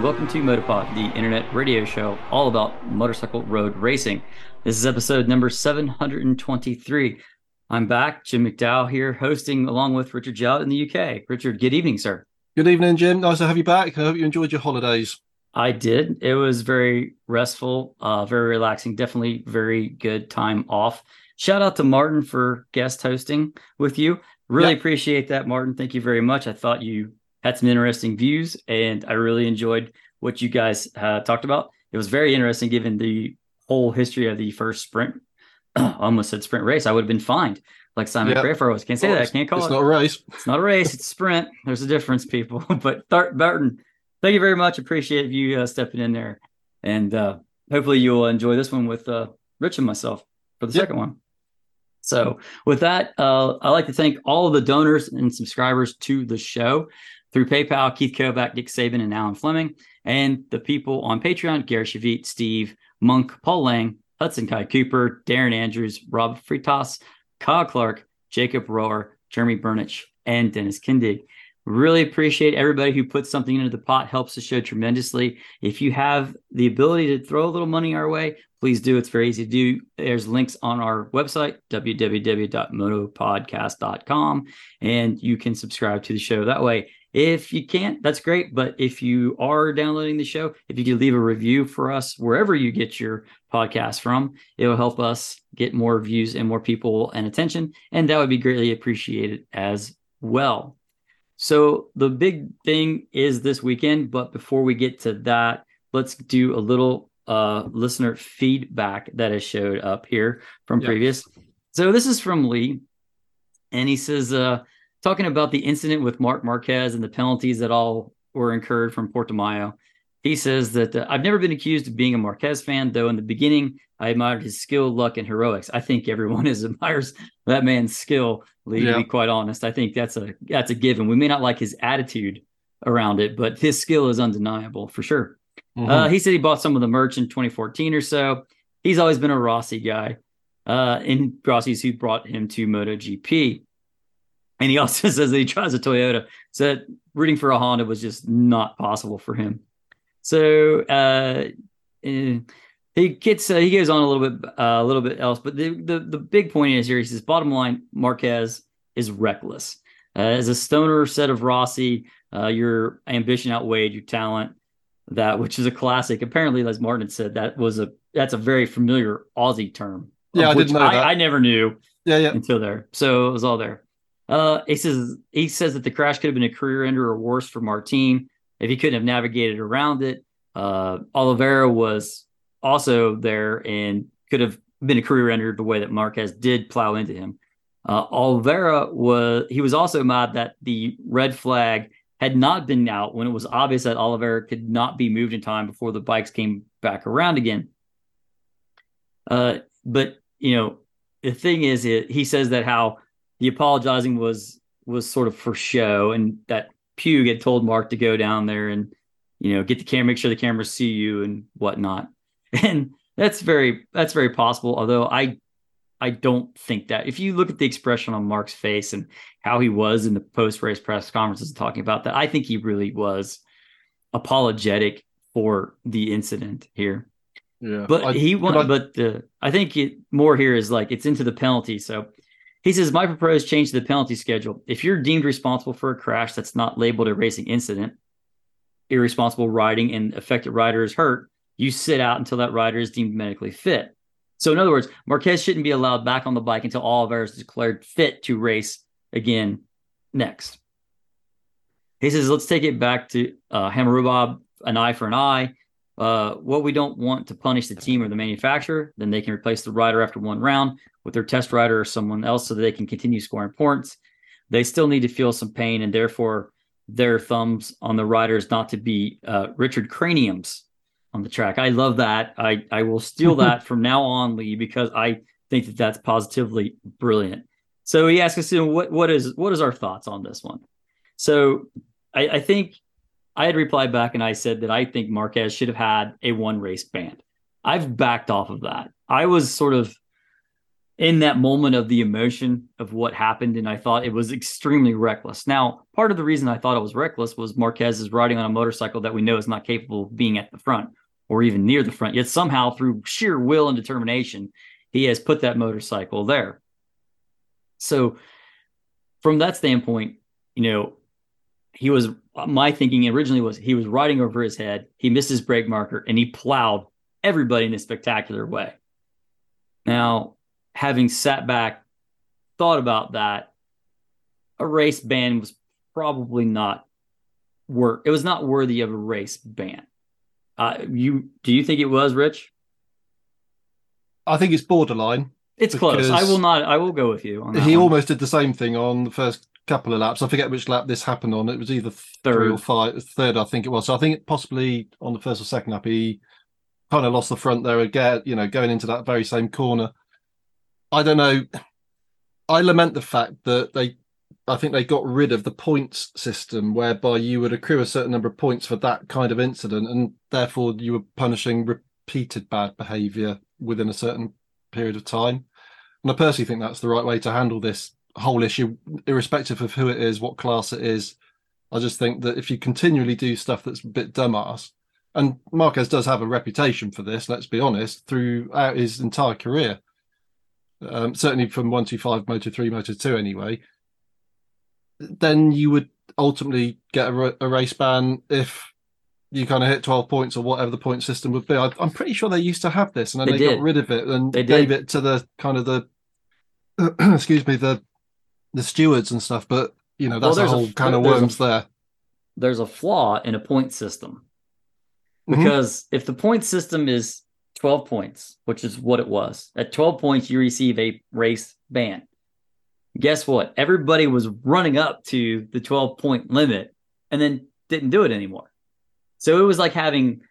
and welcome to Motopod, the internet radio show all about motorcycle road racing. This is episode number 723. I'm back, Jim McDowell here, hosting along with Richard Jowett in the UK. Richard, good evening, sir. Good evening, Jim. Nice to have you back. I hope you enjoyed your holidays. I did. It was very restful, uh, very relaxing, definitely very good time off. Shout out to Martin for guest hosting with you. Really yep. appreciate that, Martin. Thank you very much. I thought you had some interesting views, and I really enjoyed what you guys uh, talked about. It was very interesting given the whole history of the first sprint. I almost said sprint race. I would have been fined, like Simon yep. Crafar was. Can't say that. I can't call it's it. It's not a race. It's not a race. It's a sprint. There's a difference, people. but Th- Barton, thank you very much. Appreciate you uh, stepping in there, and uh, hopefully you'll enjoy this one with uh, Rich and myself for the yep. second one. So, with that, uh, I'd like to thank all of the donors and subscribers to the show through PayPal, Keith Kovac, Dick Saban, and Alan Fleming, and the people on Patreon, Gary Shavit, Steve, Monk, Paul Lang, Hudson Kai Cooper, Darren Andrews, Rob Fritas, Kyle Clark, Jacob Rohr, Jeremy Burnich, and Dennis Kindig. Really appreciate everybody who puts something into the pot, helps the show tremendously. If you have the ability to throw a little money our way, please do. It's very easy to do. There's links on our website, www.motopodcast.com, and you can subscribe to the show that way. If you can't, that's great. But if you are downloading the show, if you could leave a review for us wherever you get your podcast from, it will help us get more views and more people and attention. And that would be greatly appreciated as well. So the big thing is this weekend. But before we get to that, let's do a little uh, listener feedback that has showed up here from previous. So this is from Lee. And he says, uh, talking about the incident with Marc Marquez and the penalties that all were incurred from Portimao. He says that uh, I've never been accused of being a Marquez fan, though in the beginning I admired his skill, luck, and heroics. I think everyone is admires that man's skill. Lee, yeah. to be quite honest, I think that's a that's a given. We may not like his attitude around it, but his skill is undeniable for sure. Mm-hmm. Uh, he said he bought some of the merch in 2014 or so. He's always been a Rossi guy, uh, and Rossi's who brought him to MotoGP. And he also says that he tries a Toyota. So rooting for a Honda was just not possible for him. So uh, eh, he gets uh, he goes on a little bit uh, a little bit else, but the, the the big point is here. He says, bottom line, Marquez is reckless. Uh, as a Stoner said of Rossi, uh, your ambition outweighed your talent. That which is a classic. Apparently, as Martin said, that was a that's a very familiar Aussie term. Yeah, I didn't know I, that. I never knew. Yeah, yeah. Until there, so it was all there. Uh, he says he says that the crash could have been a career ender or worse for Martin if he couldn't have navigated around it. Uh, Oliveira was also there and could have been a career ender the way that Marquez did plow into him. Uh, Oliveira was he was also mad that the red flag had not been out when it was obvious that Oliveira could not be moved in time before the bikes came back around again. Uh, but you know the thing is, it, he says that how the apologizing was was sort of for show, and that Puig had told Marc to go down there and you know get the camera, make sure the cameras see you and whatnot, and that's very that's very possible. Although I I don't think that if you look at the expression on Marc's face and how he was in the post race press conferences talking about that, I think he really was apologetic for the incident here. Yeah, but I, he won. But the I think it more here is like it's into the penalty. So he says, My proposed change to the penalty schedule. If you're deemed responsible for a crash that's not labeled a racing incident, irresponsible riding, and affected rider is hurt, you sit out until that rider is deemed medically fit. So, in other words, Marquez shouldn't be allowed back on the bike until Oliveira is declared fit to race again next. He says, Let's take it back to uh, Hammurabi, an eye for an eye. Uh, what we don't want to punish the team or the manufacturer, then they can replace the rider after one round with their test rider or someone else so that they can continue scoring points. They still need to feel some pain, and therefore their thumbs on the riders not to be uh, Richard Craniums on the track. I love that. I I will steal that from now on, Lee, because I think that that's positively brilliant. So he asks us, what what is what is our thoughts on this one? So I, I think I had replied back and I said that I think Marquez should have had a one race ban. I've backed off of that. I was sort of in that moment of the emotion of what happened, and I thought it was extremely reckless. Now, part of the reason I thought it was reckless was Marquez is riding on a motorcycle that we know is not capable of being at the front or even near the front. Yet somehow, through sheer will and determination, he has put that motorcycle there. So, from that standpoint, you know, he was my thinking originally was he was riding over his head. He missed his brake marker and he plowed everybody in a spectacular way. Now, having sat back, thought about that, a race ban was probably not work. It was not worthy of a race ban. Uh, you do you think it was, Rich? I think it's borderline. It's close. I will not. I will go with you on that. He one. almost did the same thing on the first couple of laps. I forget which lap this happened on. It was either Third. three or five, third, I think it was. So I think possibly on the first or second lap, he kind of lost the front there again. You know, going into that very same corner. I don't know. I lament the fact that they, I think they got rid of the points system whereby you would accrue a certain number of points for that kind of incident, and therefore you were punishing repeated bad behaviour within a certain period of time. And I personally think that's the right way to handle this whole issue, irrespective of who it is, what class it is. I just think that if you continually do stuff that's a bit dumbass, and Marquez does have a reputation for this, let's be honest, throughout his entire career, um, certainly from 125 Moto 3, Moto 2 anyway, then you would ultimately get a, a race ban if you kind of hit 12 points or whatever the point system would be. I, am pretty sure they used to have this and then They they, got rid of it and They gave did. it to the kind of the, excuse me, the the stewards and stuff. But, you know, Well, that's a there's a- whole kind of there's a- worms there. There's a flaw in a point system Mhm. because if the point system is 12 points, which is what it was, at 12 points you receive a race ban. Guess what? Everybody was running up to the 12 point limit and then didn't do it anymore. So it was like having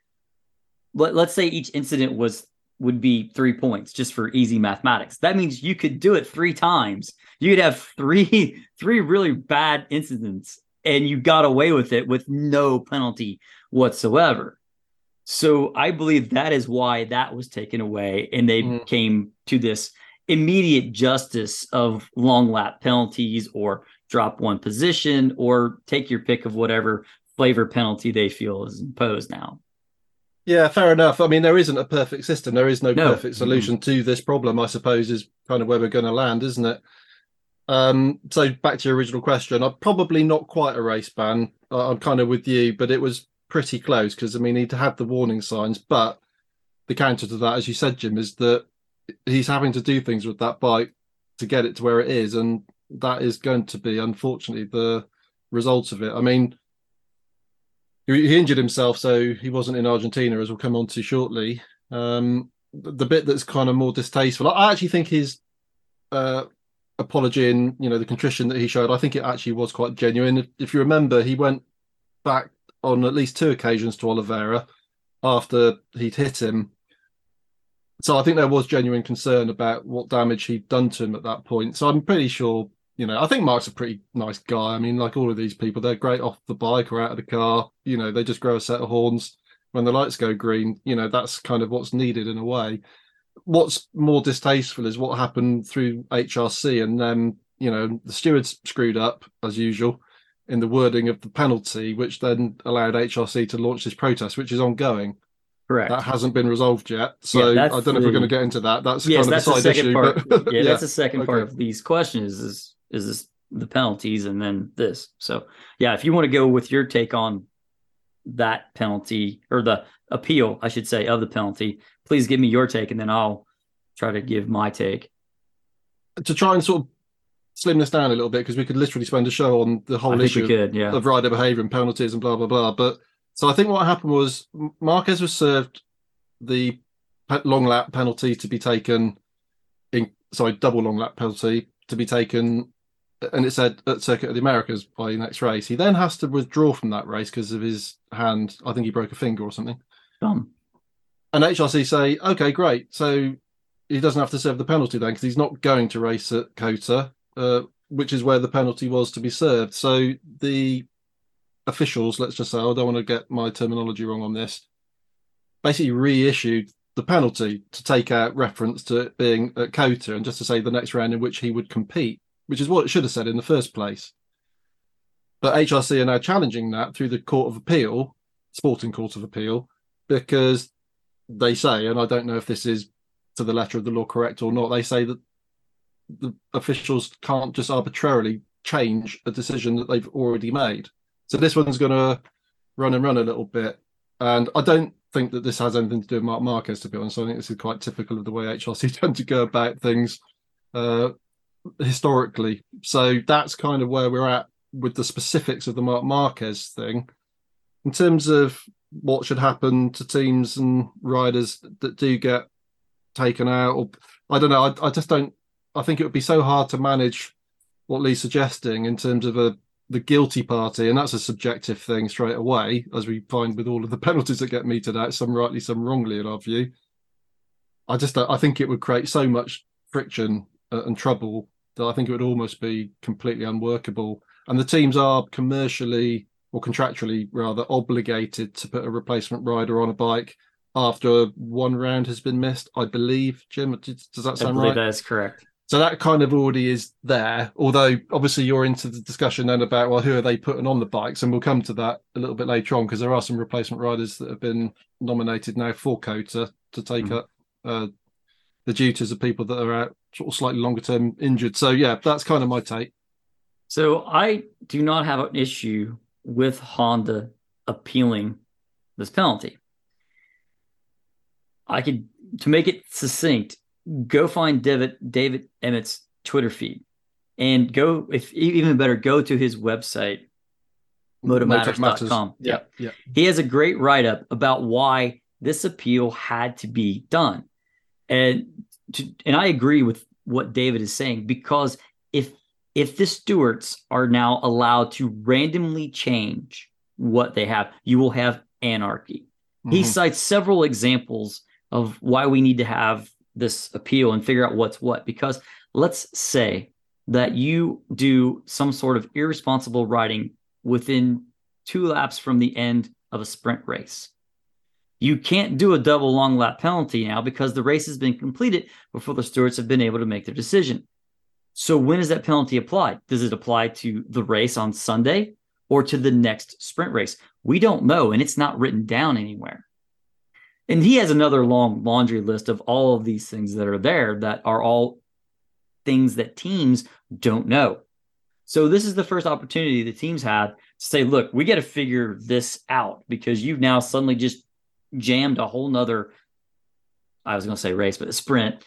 let, let's say each incident was would be 3 points just for easy mathematics. That means you could do it 3 times. You could have 3 3 really bad incidents and you got away with it with no penalty whatsoever. So I believe that is why that was taken away and they Mm. came to this immediate justice of long lap penalties or drop one position or take your pick of whatever flavor penalty they feel is imposed now. Yeah, fair enough. I mean, there isn't a perfect system. There is no, No. perfect solution to this problem, I suppose, is kind of where we're going to land, isn't it? Um, so back to your original question, I'm probably not quite a race ban. I- I'm kind of with you, but it was pretty close because I mean he'd had the warning signs, but the counter to that, as you said, Jim, is that he's having to do things with that bike to get it to where it is, and that is going to be unfortunately the result of it. I mean, he injured himself, so he wasn't in Argentina, as we'll come on to shortly. Um, the bit that's kind of more distasteful, I actually think his uh, apology and you know the contrition that he showed, I think it actually was quite genuine. If you remember, he went back on at least two occasions to Oliveira after he'd hit him. So I think there was genuine concern about what damage he'd done to him at that point. So I'm pretty sure, you know, I think Marc's a pretty nice guy. I mean, like all of these people, they're great off the bike or out of the car. You know, they just grow a set of horns when the lights go green. You know, that's kind of what's needed in a way. What's more distasteful is what happened through HRC, and then you know the stewards screwed up as usual in the wording of the penalty, which then allowed HRC to launch this protest, which is ongoing. Correct. That hasn't been resolved yet. So Yeah, I don't know if we're going to get into that. That's yes, kind of that's a the second issue. part. but- yeah, that's the second part of these questions is is this the penalties and then this. So yeah, if you want to go with your take on that penalty or the appeal, I should say, of the penalty, please give me your take and then I'll try to give my take. to try and sort of slim this down a little bit because we could literally spend a show on the whole issue could, yeah. of rider behaviour and penalties and blah blah blah. But so I think what happened was Marquez was served the long lap penalty to be taken in sorry double long lap penalty to be taken, and it said at Circuit of the Americas by the next race. He then has to withdraw from that race because of his hand. I think he broke a finger or something. Done. And HRC say, okay, great. So he doesn't have to serve the penalty then because he's not going to race at COTA, uh, which is where the penalty was to be served. So the officials, let's just say, I don't want to get my terminology wrong on this, basically reissued the penalty to take out reference to it being at COTA and just to say the next round in which he would compete, which is what it should have said in the first place. But HRC are now challenging that through the Court of Appeal, Sporting Court of Appeal, because they say, and I don't know if this is to the letter of the law correct or not, they say that the officials can't just arbitrarily change a decision that they've already made. So this one's going to run and run a little bit. And I don't think that this has anything to do with Marc Marquez, to be honest. I think this is quite typical of the way HRC tend to go about things uh, historically. So that's kind of where we're at with the specifics of the Marc Marquez thing. In terms of what should happen to teams and riders that do get taken out, or I don't know, I, I just don't. I think it would be so hard to manage what Lee's suggesting in terms of a the guilty party, and that's a subjective thing straight away, as we find with all of the penalties that get meted out, some rightly, some wrongly, in our view. I just I think it would create so much friction and trouble that I think it would almost be completely unworkable. And the teams are commercially or contractually rather obligated to put a replacement rider on a bike after one round has been missed. I believe, Jim. Does that sound right? that is correct. So that kind of already is there. Although obviously you're into the discussion then about well, who are they putting on the bikes, and we'll come to that a little bit later on because there are some replacement riders that have been nominated now for COTA to take Mhm. up uh, the duties of people that are out sort of slightly longer term injured. So yeah, that's kind of my take. So I do not have an issue with Honda appealing this penalty. I could to make it succinct, go find David David Emmett's Twitter feed and go if even better, go to his website, motomatters.com. Yeah, yeah. He has a great write-up about why this appeal had to be done. And to, and I agree with what David is saying because if if the stewards are now allowed to randomly change what they have, you will have anarchy. He Mhm. cites several examples of why we need to have this appeal and figure out what's what. Because let's say that you do some sort of irresponsible riding within two laps from the end of a sprint race. You can't do a double long lap penalty now because the race has been completed before the stewards have been able to make their decision. So when is that penalty applied? Does it apply to the race on Sunday or to the next sprint race? We don't know, and it's not written down anywhere. And he has another long laundry list of all of these things that are there that are all things that teams don't know. So this is the first opportunity the teams have to say, look, we got to figure this out because you've now suddenly just jammed a whole nother, I was going to say race, but a sprint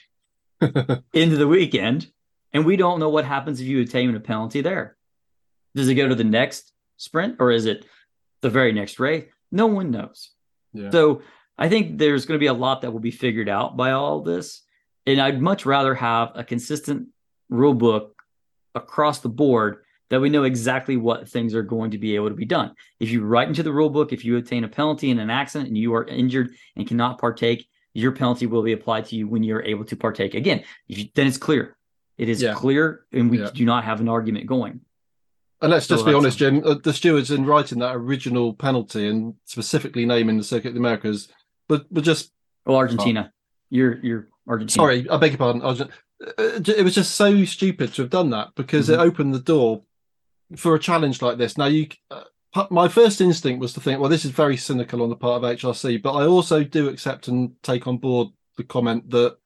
into the weekend. And we don't know what happens if you attain a penalty there. Does it go to the next sprint or is it the very next race? No one knows. Yeah. So I think there's going to be a lot that will be figured out by all this. And I'd much rather have a consistent rule book across the board that we know exactly what things are going to be able to be done. If you write into the rule book, if you attain a penalty in an accident and you are injured and cannot partake, your penalty will be applied to you when you're able to partake. Again, if you, then it's clear. It is Yeah. clear, and we Yeah. do not have an argument going. And let's just So be honest, Jim. uh, The stewards in writing that original penalty and specifically naming the Circuit of the Americas, but but just oh Argentina, you're you're Argentina. sorry, I beg your pardon. I was, uh, it was just so stupid to have done that because Mhm. it opened the door for a challenge like this. Now, you, uh, my first instinct was to think, well, this is very cynical on the part of HRC, but I also do accept and take on board the comment that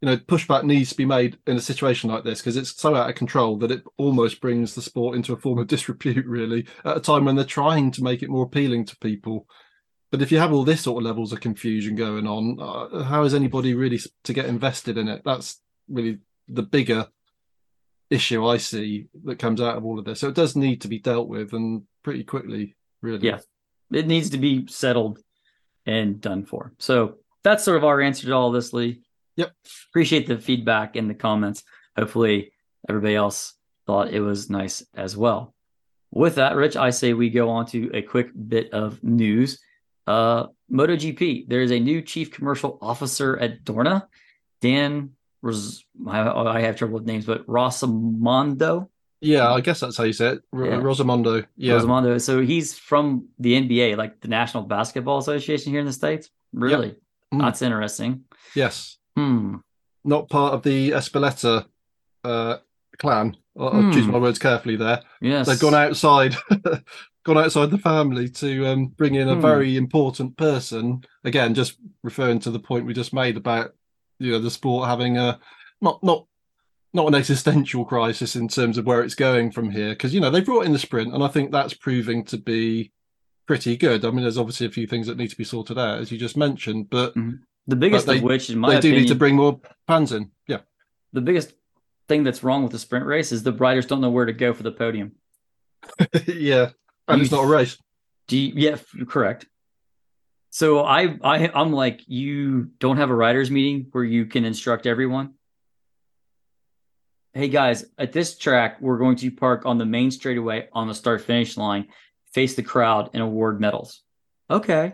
you know pushback needs to be made in a situation like this because it's so out of control that it almost brings the sport into a form of disrepute, really, at a time when they're trying to make it more appealing to people. But if you have all this sort of levels of confusion going on, uh, how is anybody really to get invested in it? That's really the bigger issue I see that comes out of all of this. So it does need to be dealt with and pretty quickly, really. Yeah. it needs to be settled and done for. So that's sort of our answer to all this, Lee. Yep. Appreciate the feedback and the comments. Hopefully, everybody else thought it was nice as well. With that, Rich, I say we go on to a quick bit of news. Uh, MotoGP, there is a new chief commercial officer at Dorna, Dan. Ros- I I have trouble with names, but Rossomondo. Yeah, I guess that's how you say it. R- Yeah. Rossomondo. Yeah. Rossomondo. So he's from the NBA, like the National Basketball Association here in the States. Really? Hmm. That's interesting. Yes, Hmm. not part of the Ezpeleta uh, clan. I'll, I'll choose Hmm. my words carefully there. Yes. They've gone outside, gone outside the family to um, bring in a Hmm. very important person. Again, just referring to the point we just made about you know the sport having a not not not an existential crisis in terms of where it's going from here because you know they brought in the sprint and I think that's proving to be pretty good. I mean, there's obviously a few things that need to be sorted out as you just mentioned, but mm-hmm. The biggest But of which, in my they do opinion, need to bring more fans in. Yeah. the biggest thing that's wrong with the sprint race is the riders don't know where to go for the podium. yeah. And it's You- not a race. Do you, yeah, correct. So I, I, I'm like, you don't have a writers meeting where you can instruct everyone. Hey guys, at this track, we're going to park on the main straightaway on the start finish line, face the crowd, and award medals. Okay.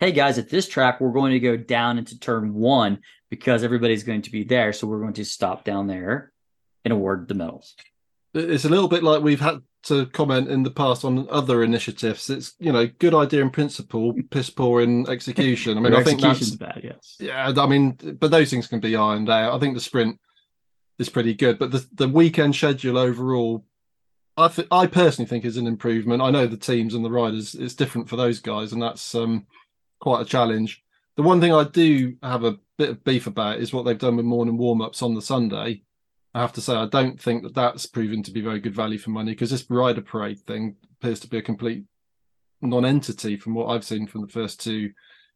Hey guys, at this track, we're going to go down into turn one because everybody's going to be there. So we're going to stop down there and award the medals. It's a little bit like we've had to comment in the past on other initiatives. It's you know good idea in principle, piss poor in execution. I mean, I think that's bad, yes. yeah. I mean, but those things can be ironed out. I think the sprint is pretty good, but the the weekend schedule overall, I th- I personally think is an improvement. I know the teams and the riders it's different for those guys, and that's um quite a challenge. The one thing I do have a bit of beef about is what they've done with morning warm ups on the Sunday. I have to say, I don't think that that's proven to be very good value for money because this rider parade thing appears to be a complete non-entity from what I've seen from the first two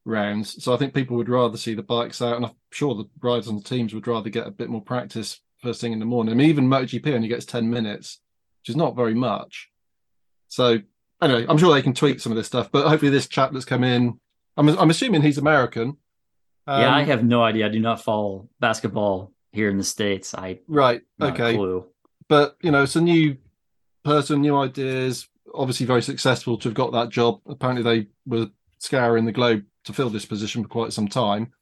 rounds. So I think people would rather see the bikes out, and I'm sure the riders and the teams would rather get a bit more practice first thing in the morning. I mean, even MotoGP only gets ten minutes, which is not very much. So anyway, I'm sure they can tweak some of this stuff, but hopefully this chap that's come in, I'm I'm assuming he's American. yeah, I Um, have no idea. I do not follow basketball here in the states. I right. Okay. clue. but you know, it's a new person, new ideas. Obviously, very successful to have got that job. Apparently, they were scouring the globe to fill this position for quite some time.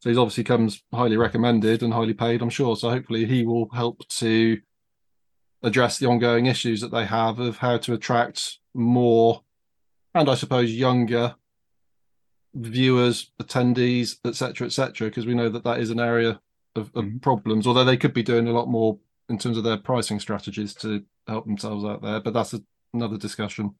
So he's obviously comes highly recommended and highly paid, I'm sure. So hopefully, he will help to address the ongoing issues that they have of how to attract more, and I suppose younger viewers, attendees, etc., etc. Because we know that that is an area of, of Mhm. problems. Although they could be doing a lot more in terms of their pricing strategies to help themselves out there. But that's a, another discussion.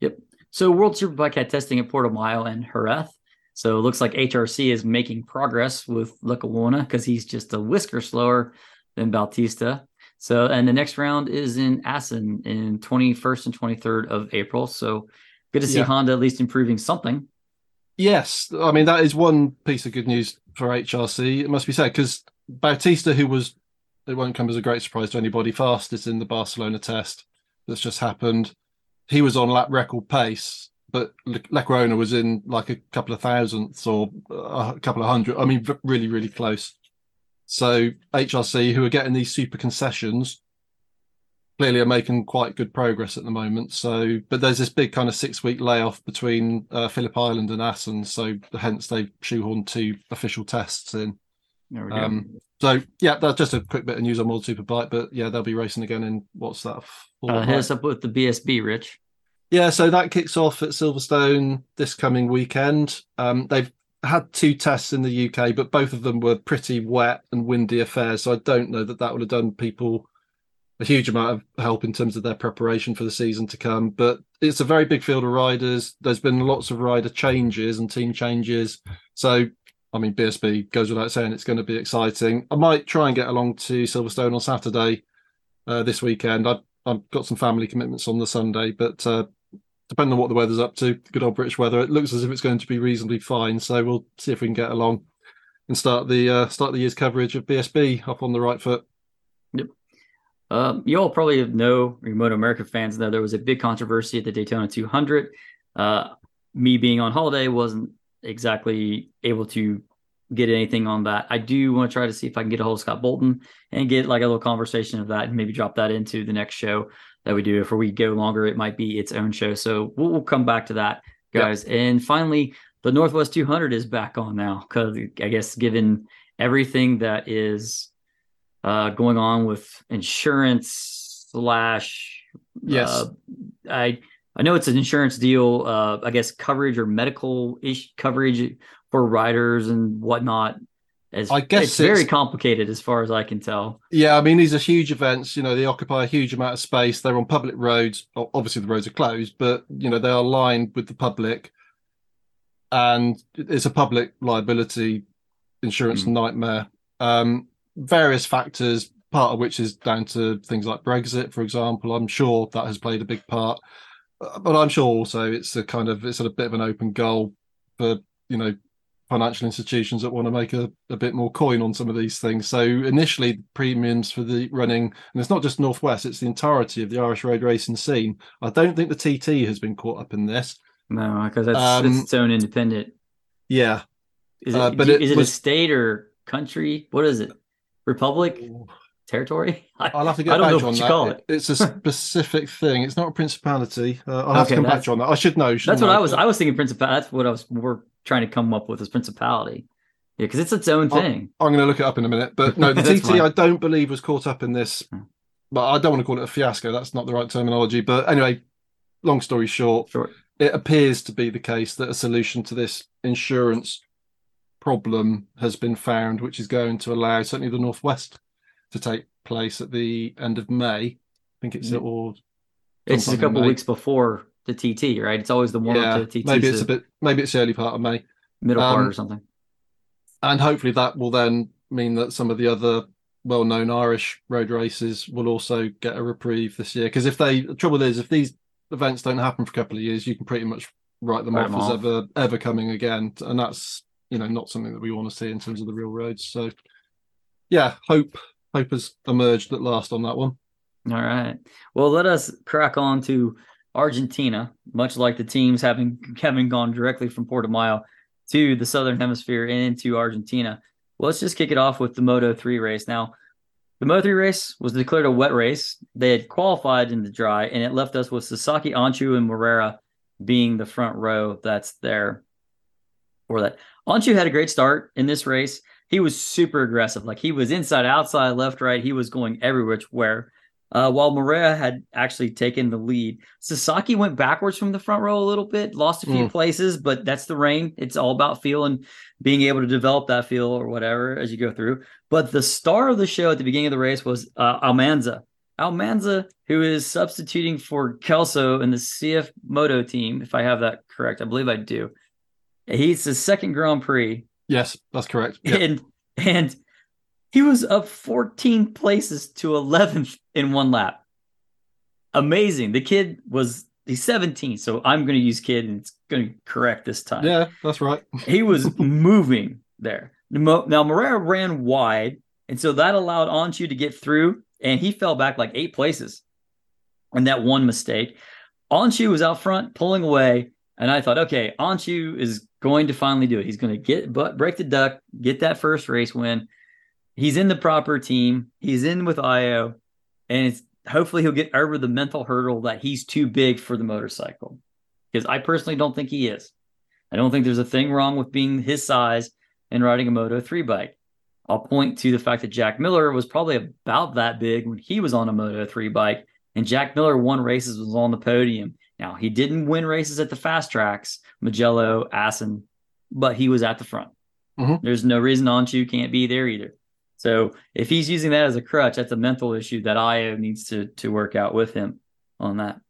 Yep. So World Superbike had testing at Portimao and Jerez. So it looks like HRC is making progress with Lecuona because he's just a whisker slower than Bautista. So and the next round is in Assen in 21st and 23rd of April. So good to see Yeah. Honda at least improving something. Yes, I mean that is one piece of good news for HRC. It must be said because Bautista, who was, it won't come as a great surprise to anybody, fastest in the Barcelona test that's just happened. He was on lap record pace, but Le- Lecuona was in like a couple of thousandths or uh, a couple of hundred. I mean, really, really close. So HRC, who are getting these super concessions, clearly are making quite good progress at the moment. So, but there's this big kind of six week layoff between uh, Phillip Island and Assen, so hence they've shoehorned two official tests in. There we go. Um, so yeah, that's just a quick bit of news on World Superbike, but yeah, they'll be racing again in what's that? four uh, hit us up with the BSB, Rich. yeah, so that kicks off at Silverstone this coming weekend. Um, they've had two tests in the UK, but both of them were pretty wet and windy affairs. So I don't know that that would have done people a huge amount of help in terms of their preparation for the season to come. But it's a very big field of riders. There's been lots of rider changes and team changes. So, I mean, BSB goes without saying it's going to be exciting. I might try and get along to Silverstone on Saturday uh, this weekend. I've, I've got some family commitments on the Sunday, but uh, depending on what the weather's up to, good old British weather, it looks as if it's going to be reasonably fine. So we'll see if we can get along and start the uh, start the year's coverage of BSB up on the right foot. Um, you all probably know, remote America fans know there was a big controversy at the Daytona 200. Uh, me being on holiday wasn't exactly able to get anything on that. I do want to try to see if I can get a hold of Scott Bolton and get like a little conversation of that and maybe drop that into the next show that we do. If we go longer, it might be its own show. So we'll, we'll come back to that, guys. And finally, the Northwest 200 is back on now because I guess given everything that is uh, going on with insurance slash Yes. uh, I I know it's an insurance deal, uh, I guess coverage or medical ish coverage for riders and whatnot. As, I guess it's, very complicated as far as I can tell. Yeah, I mean these are huge events. You know, they occupy a huge amount of space. They're on public roads. Obviously, the roads are closed, but you know they are lined with the public, and it's a public liability insurance Mm. nightmare. Um, various factors, part of which is down to things like Brexit, for example. I'm sure that has played a big part, Uh, but I'm sure also it's a kind of it's a bit of an open goal for you know financial institutions that want to make a, a bit more coin on some of these things. So initially, the premiums for the running, and it's not just Northwest; it's the entirety of the Irish road racing scene. I don't think the TT has been caught up in this. No, because that's, Um, that's its own independent. Yeah, Is it, uh, but do- it is it was- a state or country? What is it? Republic? Territory? I, I'll have to I get don't back know what you that. call It- it. It's a specific thing. It's not a principality. Uh, I'll have Okay, to come back on that. I should know. that's what I I? was. I was thinking principality. That's what I was We're trying to come up with is principality. Yeah, because it's its own thing. I'm going to look it up in a minute. But no, the TT fine. I don't believe was caught up in this. Hmm. But I don't want to call it a fiasco. That's not the right terminology. But anyway, long story short, Sure. it appears to be the case that a solution to this insurance problem has been found, which is going to allow certainly the Northwest to take place at the end of May. I think it's Yeah. or It's a couple weeks before the TT, right? It's always the warm yeah, up to the TT. maybe it's so a bit maybe it's the early part of May. middle part um, or something. and hopefully that will then mean that some of the other well-known Irish road races will also get a reprieve this year. Because if they, the trouble is, if these events don't happen for a couple of years, you can pretty much write them off them as off. ever ever coming again, and that's you know not something that we want to see in terms of the real roads. So yeah, hope hope has emerged at last on that one. All right. Well, let us crack on to Argentina. Much like the teams having having gone directly from Portimao to the southern hemisphere and into Argentina. Well, let's just kick it off with the Moto 3 race. Now, the Moto 3 race was declared a wet race. They had qualified in the dry, and it left us with Sasaki, Öncü, and Moreira being the front row that's there for that. Öncü had a great start in this race. He was super aggressive. Like he was inside, outside, left, right. He was going everywhere. where. Uh, while Moreira had actually taken the lead, Sasaki went backwards from the front row a little bit, lost a few Mm. places, but that's the rain. It's all about feel and being able to develop that feel or whatever as you go through. But the star of the show at the beginning of the race was uh, Almansa. Almansa, who is substituting for Kelso in the CF Moto team, if I have that correct. I believe I do. He's the second Grand Prix Yes, that's correct. Yeah. and and he was up 14 places to 11th in one lap. Amazing. The kid was he's 17, so I'm going to use kid and it's going to correct this time. yeah, that's right. He was moving there. Now Moreira ran wide, and so that allowed Öncü to get through, and he fell back like eight places. And that one mistake. Öncü was out front pulling away, and I thought, okay, Öncü is going to finally do it. He's going to get but break the duck, get that first race win. He's in the proper team. He's in with Ajo, and it's hopefully he'll get over the mental hurdle that he's too big for the motorcycle. Because I personally don't think he is. I don't think there's a thing wrong with being his size and riding a Moto 3 bike. I'll point to the fact that Jack Miller was probably about that big when he was on a Moto 3 bike, and Jack Miller won races, was on the podium. Now, he didn't win races at the fast tracks, Mugello, Assen, but he was at the front. Mhm. There's no reason Öncü can't be there either. So if he's using that as a crutch, that's a mental issue that Ajo needs to to work out with him on that.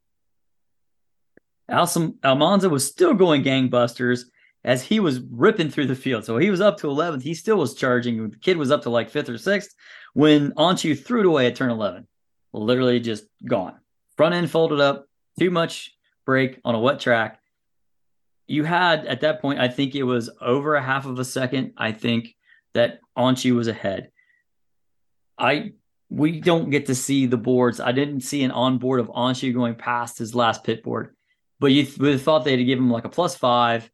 Alsam, Almansa was still going gangbusters as he was ripping through the field. So he was up to 11th. He still was charging. The kid was up to like fifth or sixth when Öncü threw it away at turn 11. Literally just gone. Front end folded up, too much brake on a wet track. You had at that point, I think it was over a half of a second. I think that Öncü was ahead. I we don't get to see the boards. I didn't see an onboard of Öncü going past his last pit board, but you would have thought they'd give him like a plus five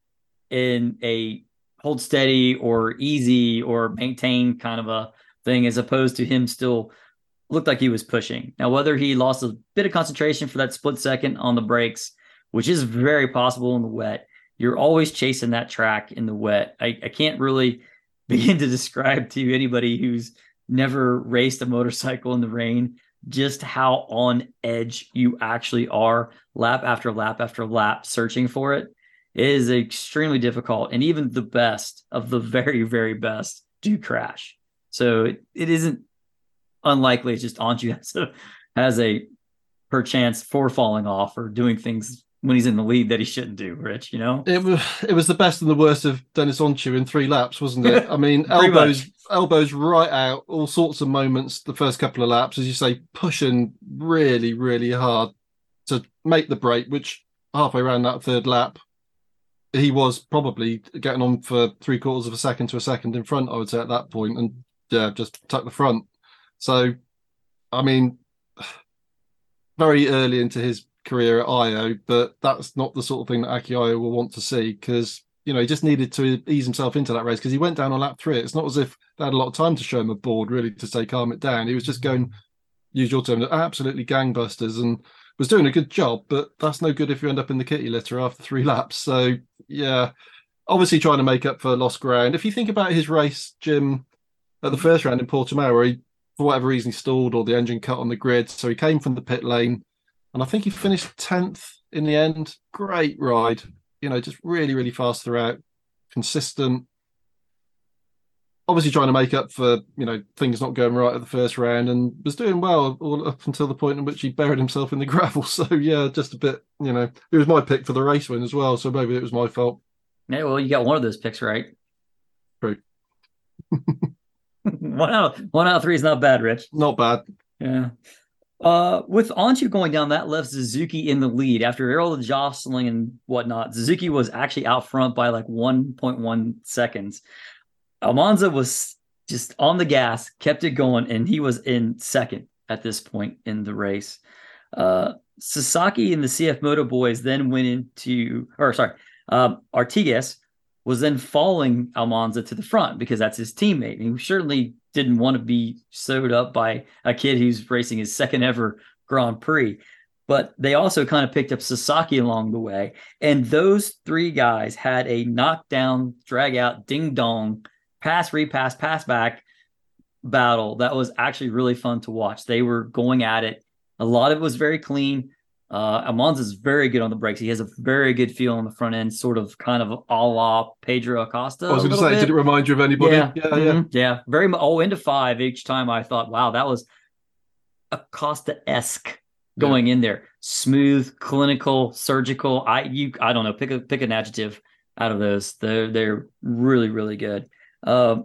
in a hold steady or easy or maintain kind of a thing, as opposed to him still looked like he was pushing. Now, whether he lost a bit of concentration for that split second on the brakes, which is very possible in the wet, you're always chasing that track in the wet. I, I can't really begin to describe to anybody who's never raced a motorcycle in the rain just how on edge you actually are lap after lap after lap searching for it. It is extremely difficult. And even the best of the very, very best do crash. So it, it isn't unlikely. It's just Öncü has a, has a perchance for falling off or doing things when he's in the lead that he shouldn't do, Rich, you know? It was it was the best and the worst of Deniz Öncü in three laps, wasn't it? I mean, elbows much. elbows right out, all sorts of moments the first couple of laps, as you say, pushing really, really hard to make the break, which halfway around that third lap, he was probably getting on for three quarters of a second to a second in front, I would say, at that point, and yeah, just tuck the front. So, I mean, very early into his career at Ajo, but that's not the sort of thing that Aki Ajo will want to see because you know he just needed to ease himself into that race because he went down on lap three. It's not as if they had a lot of time to show him a board really to say calm it down. He was just going, use your term, absolutely gangbusters and was doing a good job, but that's no good if you end up in the kitty litter after three laps. So yeah, obviously trying to make up for lost ground. If you think about his race, Jim, at the first round in Portimao, where he for whatever reason he stalled or the engine cut on the grid. So he came from the pit lane and I think he finished 10th in the end. Great ride, you know, just really, really fast throughout, consistent. Obviously, trying to make up for you know things not going right at the first round, and was doing well all up until the point in which he buried himself in the gravel. So yeah, just a bit, you know, it was my pick for the race win as well. So maybe it was my fault. Yeah, well, you got one of those picks right. True. one out one out of three is not bad, Rich. Not bad. Yeah. Uh, with Öncü going down, that left Suzuki in the lead after all the jostling and whatnot. Suzuki was actually out front by like 1.1 seconds. Almansa was just on the gas, kept it going, and he was in second at this point in the race. Uh, Sasaki and the CF Moto boys then went into, or sorry, um, Artigas was then following Almansa to the front because that's his teammate. And he certainly didn't want to be sewed up by a kid who's racing his second ever Grand Prix. But they also kind of picked up Sasaki along the way. And those three guys had a knockdown, drag out, ding dong, pass, repass, pass back battle that was actually really fun to watch. They were going at it. A lot of it was very clean. Uh, Almansa is very good on the brakes. He has a very good feel on the front end, sort of kind of a la Pedro Acosta. I was going to say, bit. did it remind you of anybody? Yeah, yeah, mm-hmm. yeah. yeah. Very oh, into five each time. I thought, wow, that was Acosta esque going yeah. in there. Smooth, clinical, surgical. I you I don't know. Pick a pick an adjective out of those. They're they're really really good. Uh,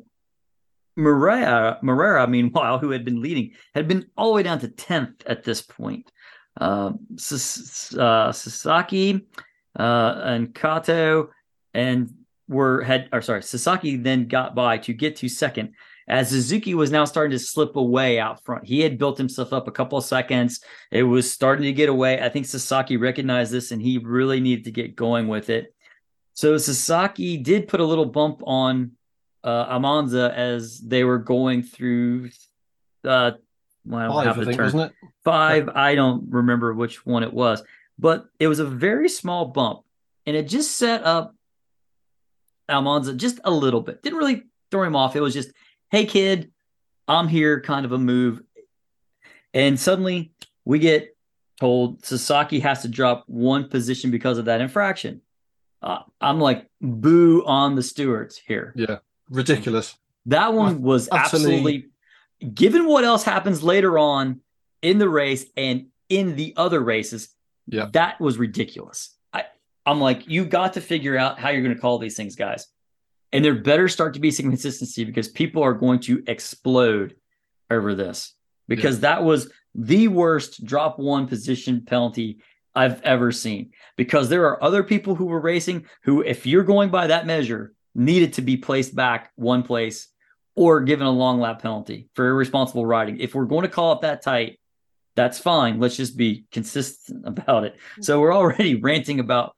Moreira, Moreira, meanwhile, who had been leading, had been all the way down to tenth at this point uh, Sasaki uh, and Kato, and were had or sorry, Sasaki then got by to get to second as Suzuki was now starting to slip away out front. He had built himself up a couple of seconds. It was starting to get away. I think Sasaki recognized this and he really needed to get going with it. So Sasaki did put a little bump on uh, Almansa as they were going through uh, well, I don't Five, have the I think, term. Wasn't it? Five. I don't remember which one it was, but it was a very small bump, and it just set up Almansa just a little bit. Didn't really throw him off. It was just, "Hey, kid, I'm here," kind of a move, and suddenly we get told Sasaki has to drop one position because of that infraction. Uh, I'm like, boo on the stewards here. Yeah, ridiculous. That one was absolutely given what else happens later on in the race and in the other races, yeah, that was ridiculous. I, I'm like, you got to figure out how you're going to call these things, guys. And there better start to be some consistency because people are going to explode over this because yeah. that was the worst drop one position penalty I've ever seen. Because there are other people who were racing who, if you're going by that measure, needed to be placed back one place or given a long lap penalty for irresponsible riding. If we're going to call it that tight, that's fine. Let's just be consistent about it. Mm-hmm. So we're already ranting about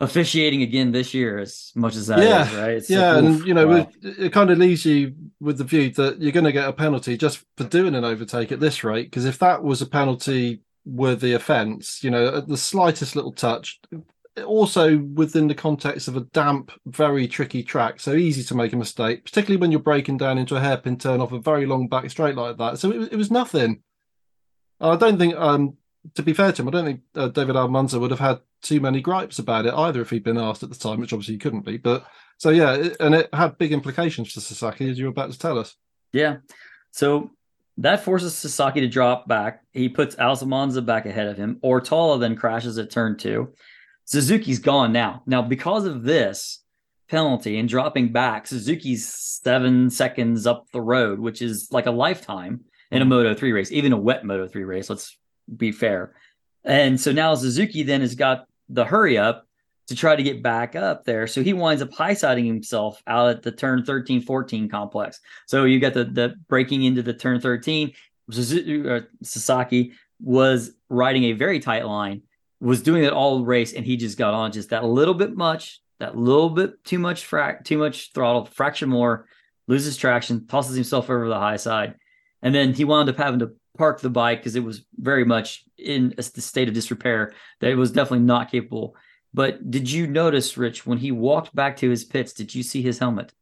officiating again this year as much as that yeah, is, right? It's yeah, like, and you know, wow. it kind of leaves you with the view that you're going to get a penalty just for doing an overtake at this rate. Because if that was a penalty worthy offence, you know, the slightest little touch, also within the context of a damp, very tricky track, so easy to make a mistake, particularly when you're breaking down into a hairpin turn off a very long back straight like that. So it, it was nothing. I don't think, um, to be fair to him, I don't think uh, David Almansa would have had too many gripes about it either if he'd been asked at the time, which obviously he couldn't be. But so yeah, it, and it had big implications for Sasaki, as you were about to tell us. Yeah. So that forces Sasaki to drop back. He puts Almansa back ahead of him. Ortola then crashes at turn two. Suzuki's gone now. Now, because of this penalty and dropping back, Suzuki's seven seconds up the road, which is like a lifetime in a Moto 3 race, even a wet Moto 3 race. Let's be fair. And so now Suzuki then has got the hurry up to try to get back up there. So he winds up high siding himself out at the turn 13 14 complex. So you got the, the breaking into the turn 13. Suzuki, uh, Sasaki was riding a very tight line, was doing it all race, and he just got on just that little bit much, that little bit too much frac, too much throttle, fraction more, loses traction, tosses himself over the high side. And then he wound up having to park the bike because it was very much in a state of disrepair that it was definitely not capable. But did you notice, Rich, when he walked back to his pits, did you see his helmet?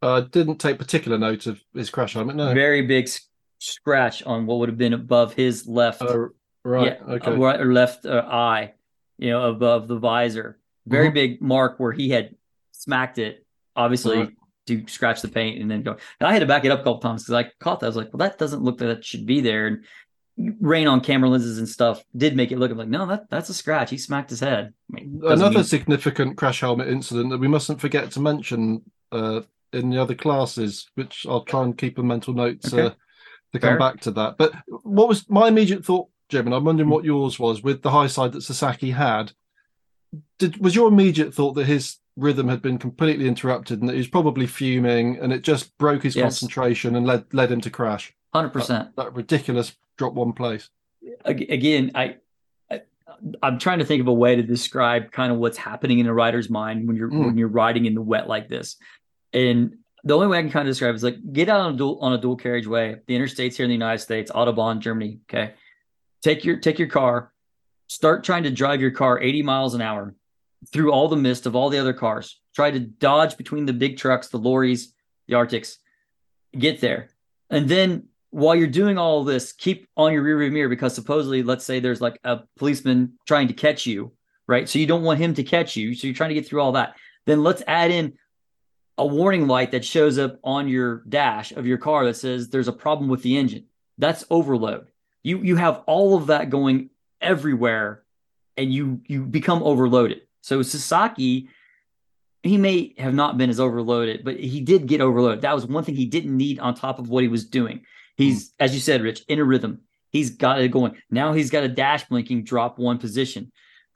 I uh, didn't take particular note of his crash helmet. No, very big scratch on what would have been above his left, uh, right, yeah, okay, right or left uh, eye, you know, above the visor. Very mm-hmm. big mark where he had smacked it, obviously right. to scratch the paint and then go. And I had to back it up a couple times because I caught that. I was like, well, that doesn't look like that should be there. And rain on camera lenses and stuff did make it look like no that that's a scratch he smacked his head I mean, another mean... significant crash helmet incident that we mustn't forget to mention uh, in the other classes which i'll try and keep a mental note okay. uh, to come Fair. back to that but what was my immediate thought jim and i'm wondering what yours was with the high side that sasaki had did was your immediate thought that his rhythm had been completely interrupted and that he was probably fuming and it just broke his yes. concentration and led led him to crash 100% that, that ridiculous drop one place. Again, I, I am trying to think of a way to describe kind of what's happening in a rider's mind when you're mm. when you're riding in the wet like this. And the only way I can kind of describe it is like get out on a dual on a dual carriageway, the interstates here in the United States, Autobahn, Germany. Okay. Take your take your car, start trying to drive your car 80 miles an hour through all the mist of all the other cars. Try to dodge between the big trucks, the lorries, the Arctics. Get there. And then while you're doing all this, keep on your rearview mirror because supposedly, let's say there's like a policeman trying to catch you, right? So you don't want him to catch you. So you're trying to get through all that. Then let's add in a warning light that shows up on your dash of your car that says there's a problem with the engine. That's overload. You you have all of that going everywhere and you you become overloaded. So Sasaki he may have not been as overloaded, but he did get overloaded. That was one thing he didn't need on top of what he was doing. He's, hmm. as you said, Rich, in a rhythm. He's got it going. Now he's got a dash blinking, drop one position.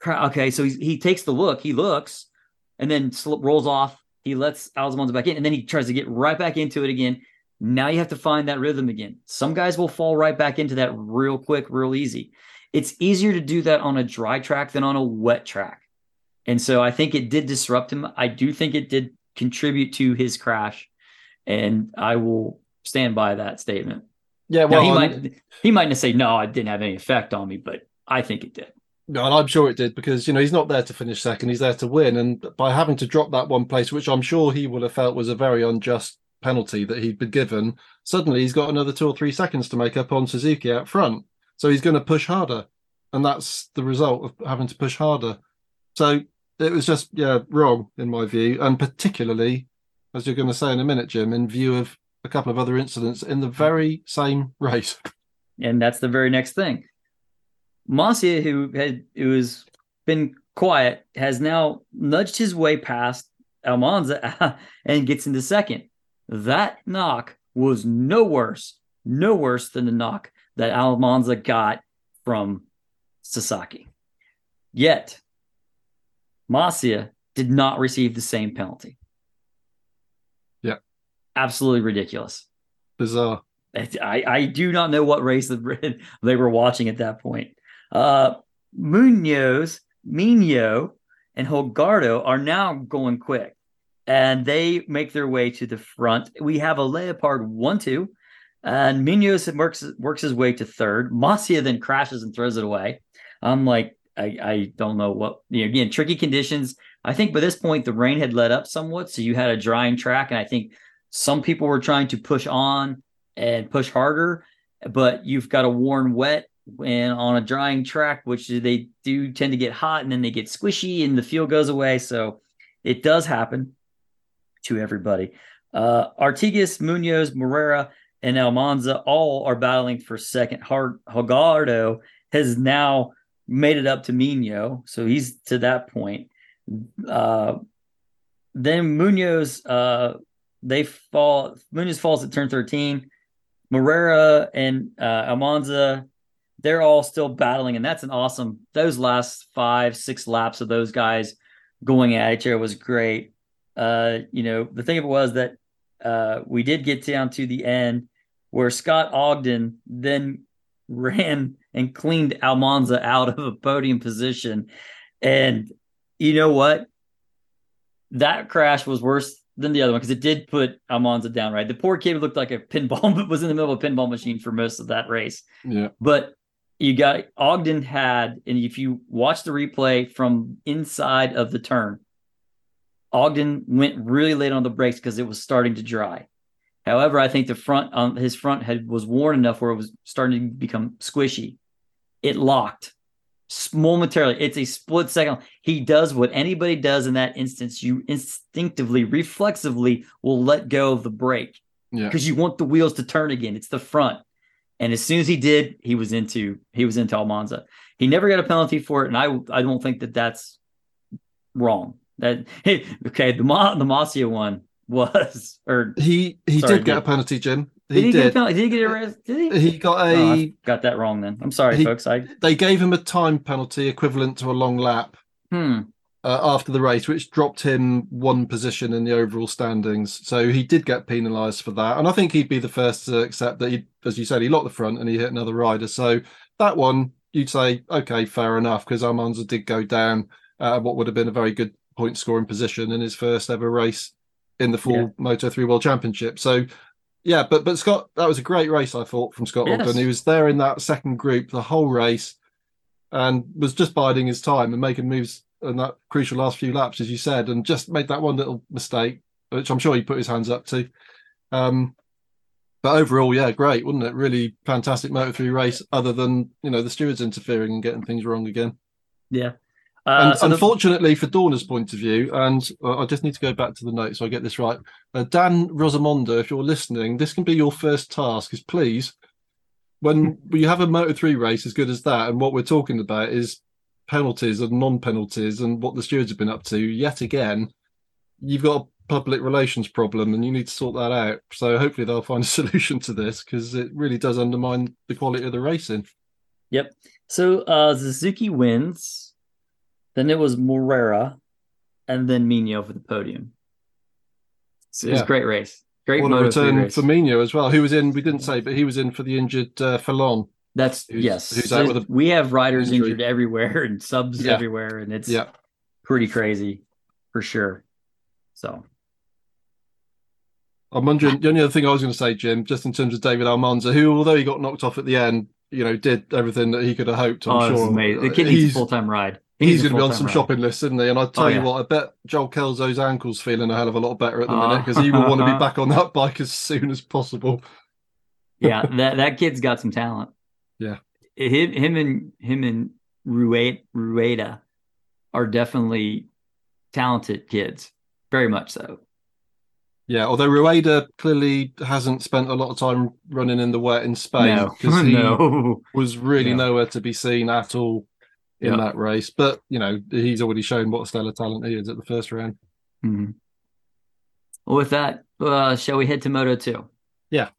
Okay, so he takes the look, he looks, and then rolls off. He lets Almansa back in, and then he tries to get right back into it again. Now you have to find that rhythm again. Some guys will fall right back into that real quick, real easy. It's easier to do that on a dry track than on a wet track. And so I think it did disrupt him. I do think it did contribute to his crash. And I will stand by that statement. Yeah, well, now, he might he might say no, it didn't have any effect on me, but I think it did. No, and I'm sure it did because you know he's not there to finish second; he's there to win. And by having to drop that one place, which I'm sure he would have felt was a very unjust penalty that he'd been given, suddenly he's got another two or three seconds to make up on Suzuki out front. So he's going to push harder, and that's the result of having to push harder. So it was just yeah wrong in my view, and particularly as you're going to say in a minute, Jim, in view of a couple of other incidents in the very same race. And that's the very next thing. Masia, who had who has been quiet, has now nudged his way past Almansa and gets into second. That knock was no worse, no worse than the knock that Almansa got from Sasaki. Yet, Masia did not receive the same penalty Yeah. absolutely ridiculous. Bizarre. I, I do not know what race they were watching at that point. Uh, Munoz, Migno, and Holgado are now going quick, and they make their way to the front. We have a Leopard one two, and Munoz works works his way to third. Masia then crashes and throws it away. I'm like, I, I don't know what you know, again tricky conditions. I think by this point the rain had let up somewhat, so you had a drying track, and I think some people were trying to push on and push harder. but you've got a worn wet and on a drying track, which they do tend to get hot and then they get squishy and the fuel goes away. So it does happen to everybody. Uh, Artigas, Munoz, Moreira, and Almansa all are battling for second. Holgado has now made it up to Migno, so he's to that point. Uh, then Munoz, uh, they fall. Munoz falls at turn thirteen. Moreira and uh, Almansa, they're all still battling, and that's an awesome. Those last five, six laps of those guys going at each other was great. Uh, you know, the thing of it was that uh, we did get down to the end where Scott Ogden then ran and cleaned Almansa out of a podium position. And you know what? That crash was worse than the other one because it did put Almansa down, right? The poor kid looked like a pinball, but was in the middle of a pinball machine for most of that race. Yeah. But you got Ogden had, and if you watch the replay from inside of the turn, Ogden went really late on the brakes because it was starting to dry. However, I think the front on um, his front had was worn enough where it was starting to become squishy. It locked momentarily. It's a split second. He does what anybody does in that instance. You instinctively, reflexively will let go of the brake because yeah. you want the wheels to turn again. It's the front. And as soon as he did, he was into he was into Almansa. He never got a penalty for it, and I I don't think that that's wrong. That hey, okay, the Ma, the Masia one was or he he sorry, did get did, a penalty, Jim. He did. He did. Get a did he get arrested? Did he? He got a. Oh, got that wrong. Then I'm sorry, he, folks. I they gave him a time penalty equivalent to a long lap. Hmm. Uh, after the race, which dropped him one position in the overall standings. So he did get penalised for that, and I think he'd be the first to accept that he, as you said, he locked the front and he hit another rider. So that one, you'd say, okay, fair enough, because Almansa did go down uh, what would have been a very good point scoring position in his first ever race in the full yeah. Moto 3 World Championship. So yeah, but but Scott, that was a great race, I thought, from Scott yes. Ogden. He was there in that second group the whole race and was just biding his time and making moves in that crucial last few laps, as you said, and just made that one little mistake, which I'm sure he put his hands up to. Um, but overall, yeah, great, wasn't it? Really fantastic Moto 3 race, other than, you know, the stewards interfering and getting things wrong again. Yeah. Uh, and so unfortunately, the... for Dorna's point of view, and uh, I just need to go back to the notes so I get this right. Uh, Dan Rossomondo, if you're listening, this can be your first task. Is please, when you have a Moto Three race as good as that, and what we're talking about is penalties and non-penalties, and what the stewards have been up to. Yet again, you've got a public relations problem, and you need to sort that out. So hopefully, they'll find a solution to this because it really does undermine the quality of the racing. Yep. So uh, Suzuki wins then it was Moreira, and then Migno for the podium. So it was a great race. Great a return for Migno as well. Who was in? We didn't say, but he was in for the injured uh, Fellon. That's who's, yes. Who's out with a we have riders injury. injured everywhere and subs yeah. everywhere, and it's yeah. pretty crazy for sure. So I'm wondering the only other thing I was going to say, Jim, just in terms of David Almansa, who although he got knocked off at the end, you know, did everything that he could have hoped. I'm oh, sure. Amazing. The kid needs a full time ride. He's, going to be on some shopping lists, isn't he? And I tell oh, you yeah. what, I bet Joel Kelso's ankle's feeling a hell of a lot better at the uh, minute because he will want to be back on that bike as soon as possible. yeah, that that kid's got some talent. Yeah, him, him and him and Rueda, Rueda are definitely talented kids, very much so. Yeah, although Rueda clearly hasn't spent a lot of time running in the wet in Spain because no. he no. was really no. nowhere to be seen at all in yep. that race. But you know, he's already shown what a stellar talent he is at the first round. Mm-hmm. Well, with that, uh, shall we head to Moto Two? Yeah,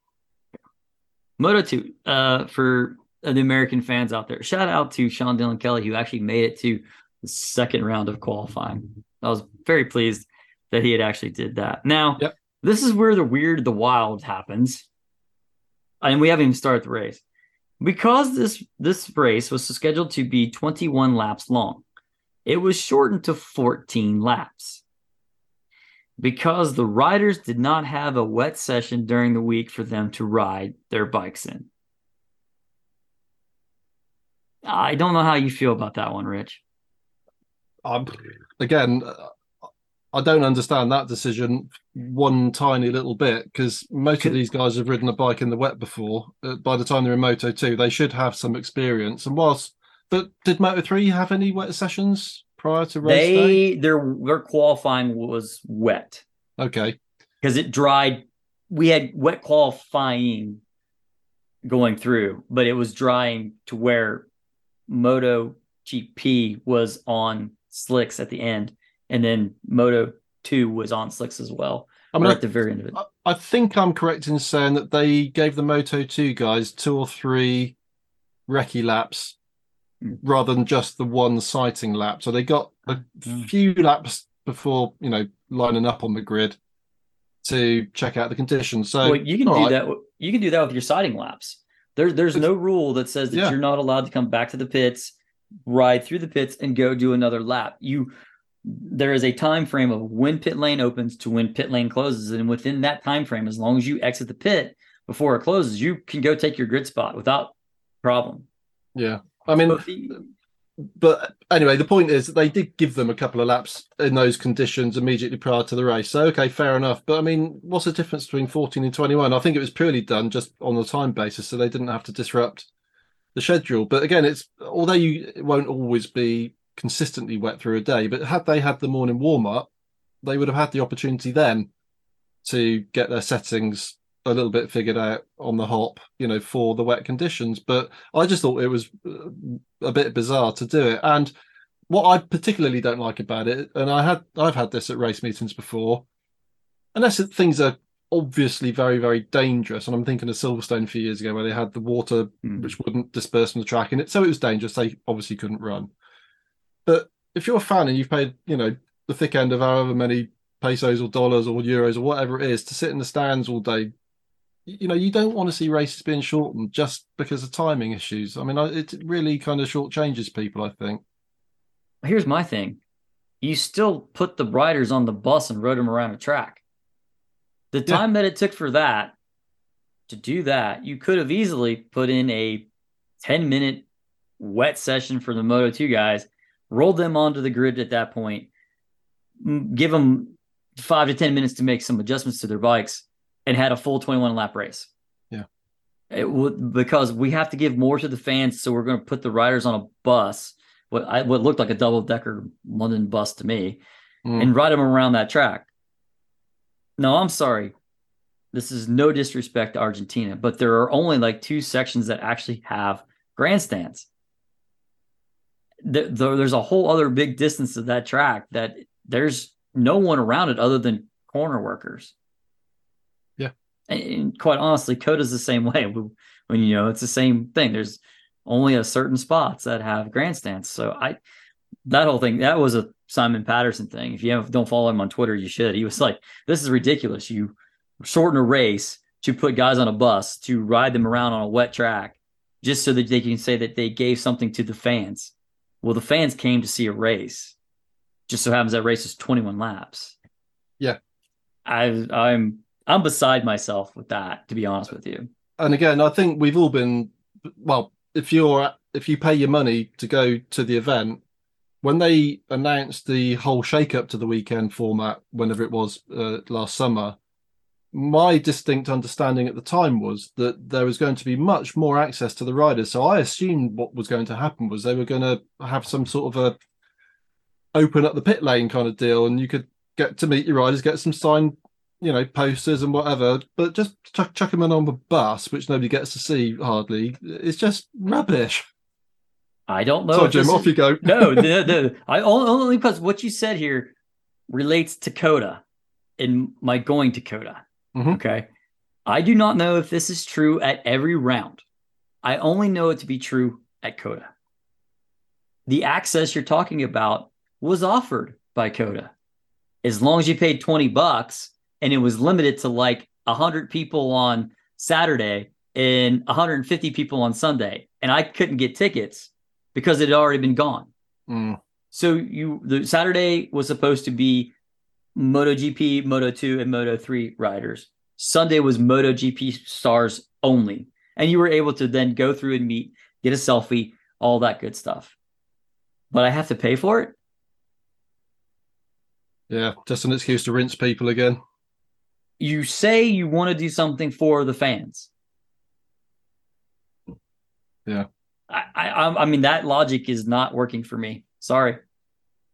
Moto Two. Uh, for the American fans out there, shout out to Sean Dylan Kelly who actually made it to the second round of qualifying. I was very pleased that he had actually did that. Now, yep. this is where the weird, the wild happens, and we haven't even started the race. Because this this race was scheduled to be 21 laps long, it was shortened to 14 laps. Because the riders did not have a wet session during the week for them to ride their bikes in. I don't know how you feel about that one, Rich. Um, again, I don't understand that decision one tiny little bit because most of these guys have ridden a bike in the wet before. Uh, by the time they're in Moto 2, they should have some experience. And whilst, but did Moto 3 have any wet sessions prior to race they day? their their qualifying was wet Okay. because it dried. We had wet qualifying going through, but it was drying to where Moto GP was on slicks at the end, and then Moto Two was on slicks as well. I mean, right I, at the very end of it. I- I think I'm correct in saying that they gave the Moto 2 guys two or three recce laps Hmm. rather than just the one sighting lap. So they got a Hmm. few laps before, you know, lining up on the grid to check out the conditions. So well, you can do right. that. You can do that with your sighting laps. There, there's no rule that says that Yeah. you're not allowed to come back to the pits, ride through the pits, and go do another lap. You, there is a time frame of when pit lane opens to when pit lane closes, and within that time frame, as long as you exit the pit before it closes, you can go take your grid spot without problem. Yeah. I mean, But anyway, the point is that they did give them a couple of laps in those conditions immediately prior to the race. So okay, fair enough. But I mean, what's the difference between 14 and 21? I think it was purely done just on the time basis, so they didn't have to disrupt the schedule. But again, it's although you it won't always be consistently wet through a day, but had they had the morning warm up, they would have had the opportunity then to get their settings a little bit figured out on the hop, you know, for the wet conditions. But I just thought it was uh, a bit bizarre to do it. And what I particularly don't like about it, and I had I've had this at race meetings before, unless it, things are obviously very very dangerous. And I'm thinking of Silverstone a few years ago where they had the water Hmm. which wouldn't disperse from the track, and it so it was dangerous. They obviously couldn't run. But if you're a fan and you've paid, you know, the thick end of however many pesos or dollars or euros or whatever it is to sit in the stands all day you know you don't want to see races being shortened just because of timing issues. I mean it really kind of shortchanges people i think. Here's my thing. You still put the riders on the bus and rode them around a track. The Yeah. time that it took for that to do that you could have easily put in a 10 minute wet session for the moto 2 guys rolled them onto the grid at that point give them five to 10 minutes to make some adjustments to their bikes and had a full 21 lap race Yeah. it would because we have to give more to the fans so we're going to put the riders on a bus what I, what looked like a double decker London bus to me, Mm. and ride them around that track. No, I'm sorry. This is no disrespect to Argentina, but there are only like two sections that actually have grandstands. There, there- there's a whole other big distance of that track that there's no one around it other than corner workers. Yeah. And, and quite honestly, COTA's the same way. When you know it's the same thing. There's only a certain spots that have grandstands. So I that whole thing that was a Simon Patterson thing. If you have, don't follow him on Twitter, you should. He was like, "This is ridiculous. You shorten a race to put guys on a bus to ride them around on a wet track, just so that they can say that they gave something to the fans." Well, the fans came to see a race. Just so happens that race is 21 laps. Yeah. I, I'm I'm beside myself with that, to be honest with you. and again i think we've all been well if you're if you pay your money to go to the event when they announced the whole shake up to the weekend format whenever it was uh, last summer my distinct understanding at the time was that there was going to be much more access to the riders so i assumed what was going to happen was they were going to have some sort of a open up the pit lane kind of deal and you could get to meet your riders get some signed you know posters and whatever but just chuck, chuck them in on the bus which nobody gets to see hardly it's just rubbish I don't know. so if jim this off is- you go no, the, the, I only, because what you said here relates to COTA and my going to COTA. Mhm. Okay. I do not know if this is true at every round. I only know it to be true at COTA. The access you're talking about was offered by COTA. As long as you paid 20 bucks and it was limited to like 100 people on Saturday and 150 people on Sunday. And I couldn't get tickets because it had already been gone. Mm, So you the Saturday was supposed to be MotoGP, Moto2, and Moto3 riders. Sunday was MotoGP stars only. And you were able to then go through and meet, get a selfie, all that good stuff. But I have to pay for it. Yeah, just an excuse to rinse people again. You say you want to do something for the fans. Yeah. I, I I mean that logic is not working for me. Sorry.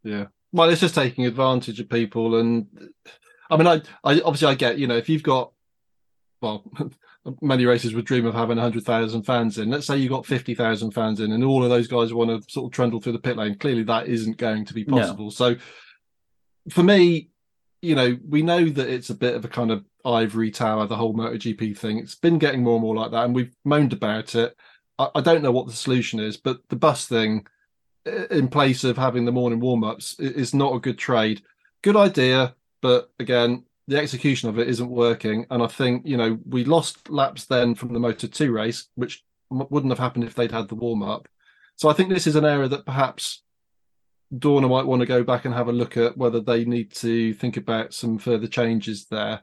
Yeah. Well, it's just taking advantage of people, and I mean, I, I obviously I get you know if you've got well, many races would dream of having hundred thousand fans in. Let's say you got fifty thousand fans in, and all of those guys want to sort of trundle through the pit lane. Clearly, that isn't going to be possible. No. So, for me, you know, we know that it's a bit of a kind of ivory tower, the whole MotoGP thing. It's been getting more and more like that, and we've moaned about it. I, I don't know what the solution is, but the bus thing, in place of having the morning warm ups, is not a good trade. Good idea, but again, the execution of it isn't working. And I think, you know, we lost laps then from the Moto 2 race, which wouldn't have happened if they'd had the warm up. So I think this is an area that perhaps Dorna might want to go back and have a look at whether they need to think about some further changes there.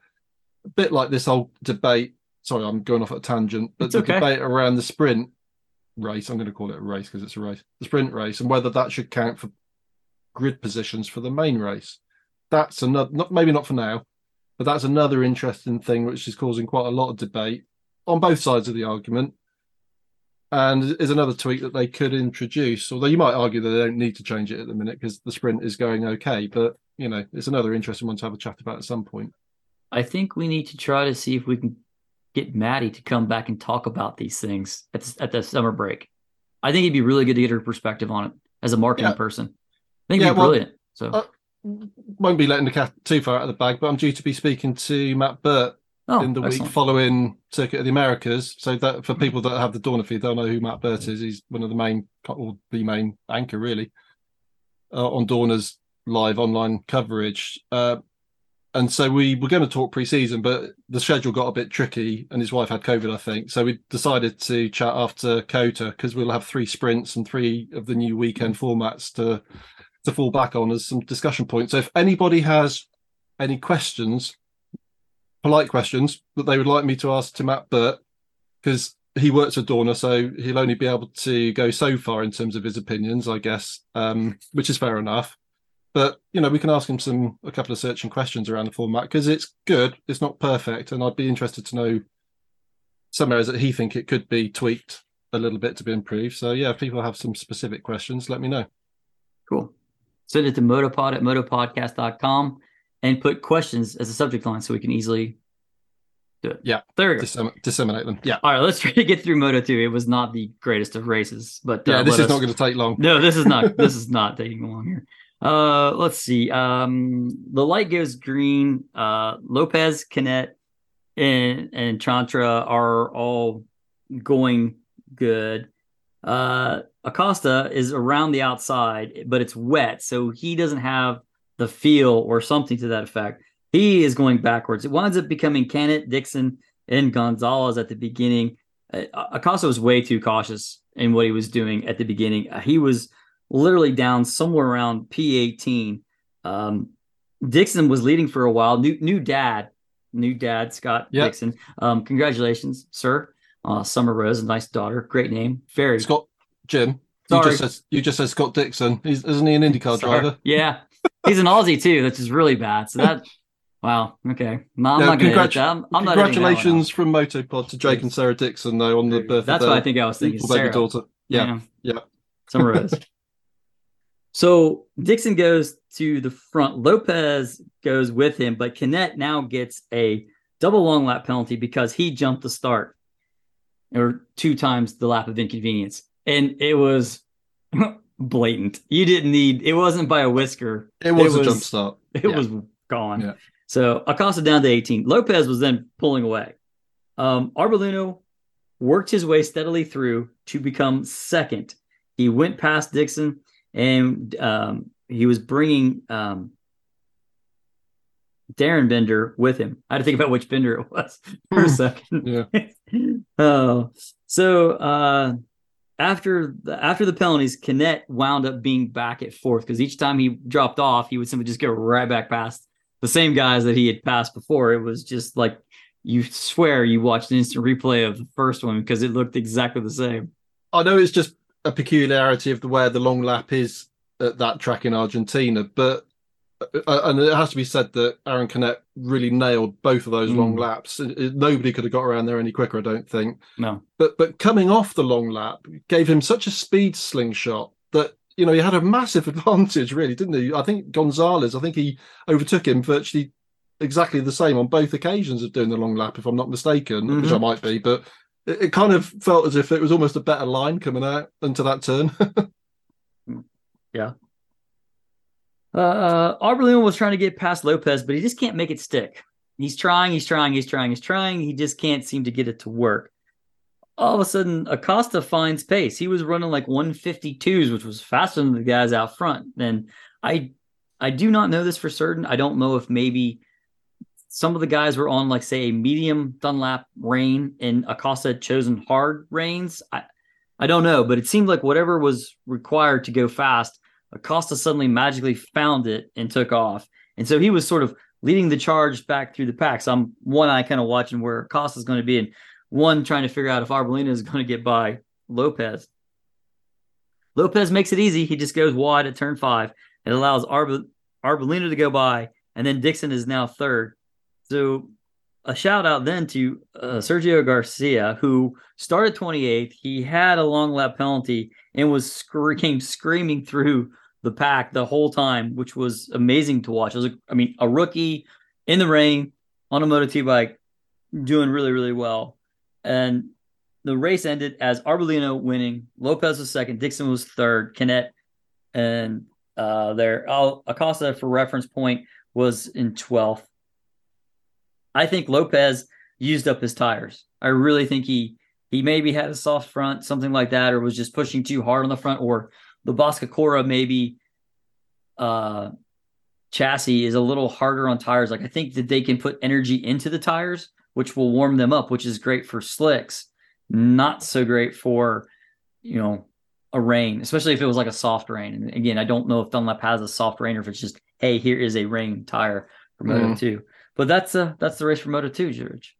A bit like this whole debate. Sorry, I'm going off at a tangent, but it's the okay. debate around the sprint race. I'm going to call it a race because it's a race, the sprint race, and whether that should count for grid positions for the main race. That's another, not maybe not for now, but that's another interesting thing which is causing quite a lot of debate on both sides of the argument. And is another tweak that they could introduce, although you might argue that they don't need to change it at the minute because the sprint is going okay. But you know, it's another interesting one to have a chat about at some point. I think we need to try to see if we can get Maddie to come back and talk about these things at the, at the summer break. I think it'd be really good to get her perspective on it as a marketing yeah. person. I think it'd be well, brilliant. So uh, won't be letting the cat too far out of the bag, but I'm due to be speaking to Matt Birt oh, in the excellent. week following Circuit of the Americas. So that for people that have the Dorna feed, they'll know who Matt Birt is. He's one of the main, or the main anchor really, uh, on Dorna's live online coverage. Uh, and so we were going to talk pre-season, but the schedule got a bit tricky, and his wife had COVID, I think. So we decided to chat after COTA because we'll have three sprints and three of the new weekend formats to to fall back on as some discussion points. So if anybody has any questions, polite questions that they would like me to ask to Matt Birt, because he works with Dorna, so he'll only be able to go so far in terms of his opinions, I guess, um, which is fair enough. But you know, we can ask him some a couple of searching questions around the format because it's good. It's not perfect, and I'd be interested to know some areas that he think it could be tweaked a little bit to be improved. So yeah, if people have some specific questions, let me know. Cool send it to motopod at motopodcast.com and put questions as a subject line so we can easily do it. Yeah. There we. Dissemin- disseminate them. Yeah. All right, let's try to get through Moto 2. It was not the greatest of races, but uh, yeah, this is us... not going to take long. No, this is not this is not taking long here. Uh let's see. Um the light goes green. Uh Lopez, Canet, and and Chantra are all going good. Uh Acosta is around the outside, but it's wet, so he doesn't have the feel or something to that effect. He is going backwards. It winds up becoming Canet, Dixon, and Gonzalez at the beginning. Uh, Acosta was way too cautious in what he was doing at the beginning. Uh, he was literally down somewhere around P18. Um, Dixon was leading for a while. New new dad, new dad Scott yep. Dixon. Um, congratulations, sir. Uh, Summer Rose, a nice daughter, great name. Very Scott Jim. Sorry. You just said you just said Scott Dixon. He's, isn't he an IndyCar Sorry. driver? Yeah, he's an Aussie too, which is really bad. So that. Wow. Okay. No, I'm no, not going to I'm, I'm Congratulations from Motopod to Jake and Sarah Dixon, though, on the birth. That's what I think I was thinking. Sarah. daughter. Yeah. Yeah. yeah. Summer so Dixon goes to the front. Lopez goes with him, but Canet now gets a double long lap penalty because he jumped the start or two times the lap of inconvenience and it was blatant. You didn't need it wasn't by a whisker. It was, it was a jump start. It yeah. was gone. Yeah. So Acosta down to 18. Lopez was then pulling away. Um, Arbolino worked his way steadily through to become second. He went past Dixon and um, he was bringing um, Darryn Binder with him. I had to think about which Binder it was for a second. yeah. oh, so uh, after the after the penalties, Canet wound up being back at fourth because each time he dropped off, he would simply just go right back past the same guys that he had passed before. It was just like you swear you watched an instant replay of the first one because it looked exactly the same. I know it's just a peculiarity of the where the long lap is at that track in Argentina, but uh, and it has to be said that Aron Canet really nailed both of those Mm. long laps. Nobody could have got around there any quicker, I don't think. No. But but coming off the long lap gave him such a speed slingshot that you know he had a massive advantage, really, didn't he? I think Gonzalez, I think he overtook him virtually exactly the same on both occasions of doing the long lap, if I'm not mistaken, which I might be. But it, it kind of felt as if it was almost a better line coming out into that turn. Yeah. Uh, Arbolino was trying to get past Lopez, but he just can't make it stick. He's trying, he's trying, he's trying, he's trying. He just can't seem to get it to work. All of a sudden, Acosta finds pace. He was running like 152s, which was faster than the guys out front. And I, I do not know this for certain. I don't know if maybe some of the guys were on like say a medium Dunlop rain, and Acosta had chosen hard rains. I, I don't know, but it seemed like whatever was required to go fast Acosta suddenly magically found it and took off. And so he was sort of leading the charge back through the pack. So I'm one eye kind of watching where Acosta's going to be, and one trying to figure out if Arbolino is going to get by Lopez. Lopez makes it easy. He just goes wide at turn five. It allows Arb- Arbolino to go by, and then Dixon is now third. So a shout out then to uh, Sergio Garcia, who started 28th. He had a long lap penalty and was scre- came screaming through the pack the whole time, which was amazing to watch. It was, a, I mean, a rookie in the rain on a Moto 2 bike doing really, really well. And the race ended as Arbolino winning. Lopez was second. Dixon was third. Canet and uh, there, Acosta, for reference point, was in 12th. I think Lopez used up his tires. I really think he he maybe had a soft front, something like that, or was just pushing too hard on the front, or the Boscoscuro maybe uh, chassis is a little harder on tires. Like I think that they can put energy into the tires, which will warm them up, which is great for slicks, not so great for you know a rain, especially if it was like a soft rain. And again, I don't know if Dunlop has a soft rain or if it's just hey, here is a rain tire for Moto Mm. Two. But that's uh that's the race for Moto Two, George.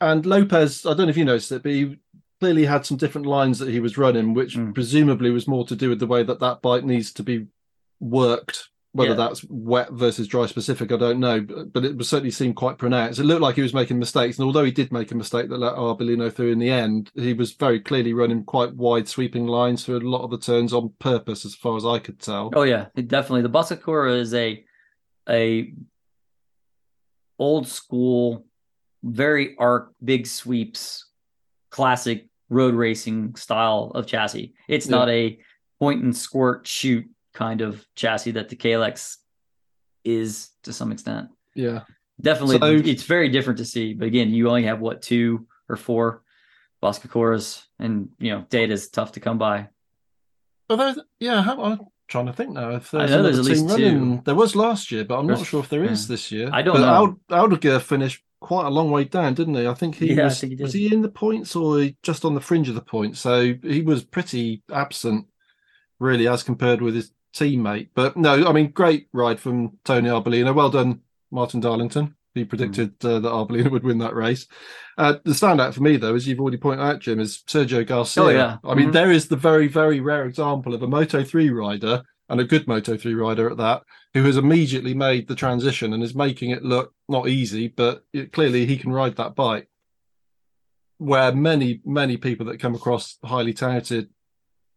and Lopez, I don't know if you noticed it, but he clearly had some different lines that he was running, which Mm. presumably was more to do with the way that that bike needs to be worked. Whether Yeah. that's wet versus dry specific, I don't know, but, but it was certainly seemed quite pronounced. It looked like he was making mistakes, and although he did make a mistake that let Arbolino through in the end, he was very clearly running quite wide sweeping lines for a lot of the turns on purpose, as far as I could tell. Oh yeah, definitely. The Boscoscuro is a a old school, very arc, big sweeps, classic road racing style of chassis. It's Yeah. not a point and squirt shoot kind of chassis that the Kalex is to some extent. Yeah, Definitely, So- it's very different to see. But again, you only have what two or four Boscoscuros, and you know, data is tough to come by. Although, yeah, how, I'm trying to think now. If I know there's at least two. there was last year, but I'm not sure if there is yeah. this year. I don't but know. Ald- Aldeguer finished quite a long way down, didn't he? I think he Yeah, was. think he was he in the points or just on the fringe of the points? So he was pretty absent, really, as compared with his teammate. But no, I mean, great ride from Tony Arbolino. Well done, Martin Darlington. He predicted Hmm. uh, that Arbolino would win that race. Uh, the standout for me, though, as you've already pointed out, Jim, is Sergio Garcia. Oh, yeah. I mean, Mhm. there is the very, very rare example of a Moto 3 rider, and a good Moto 3 rider at that, who has immediately made the transition and is making it look not easy, but it, clearly he can ride that bike. Where many, many people that come across highly talented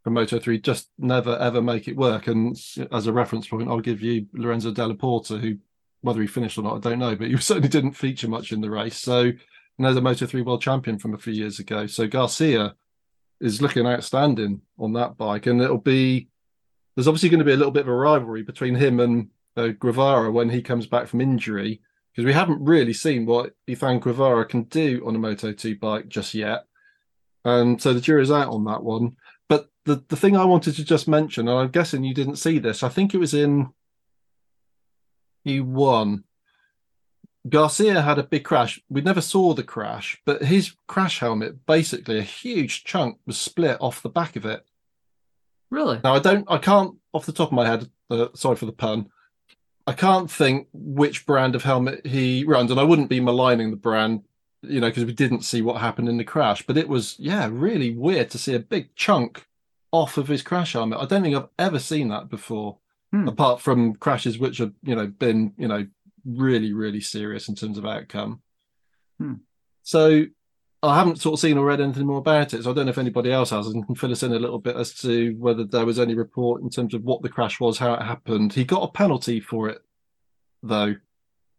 from Moto 3 just never ever make it work. And as a reference point, I'll give you Lorenzo Dalla Porta, who, whether he finished or not, I don't know, but he certainly didn't feature much in the race. So, and there's a Moto 3 world champion from a few years ago. So Garcia is looking outstanding on that bike. And it'll be, there's obviously going to be a little bit of a rivalry between him and uh, Guevara when he comes back from injury, because we haven't really seen what Izan Guevara can do on a Moto 2 bike just yet. And so the jury's out on that one. But the, the thing I wanted to just mention, and I'm guessing you didn't see this, I think it was in Q1. Garcia had a big crash. We never saw the crash, but his crash helmet, basically a huge chunk was split off the back of it. Really? Now I don't, I can't off the top of my head. Uh, sorry for the pun. I can't think which brand of helmet he runs, and I wouldn't be maligning the brand, you know, because we didn't see what happened in the crash. But it was, yeah, really weird to see a big chunk off of his crash helmet. I don't think I've ever seen that before. Hmm. apart from crashes which have you know been you know really really serious in terms of outcome. Hmm. So I haven't sort of seen or read anything more about it, so I don't know if anybody else has and can fill us in a little bit as to whether there was any report in terms of what the crash was, how it happened. He got a penalty for it though,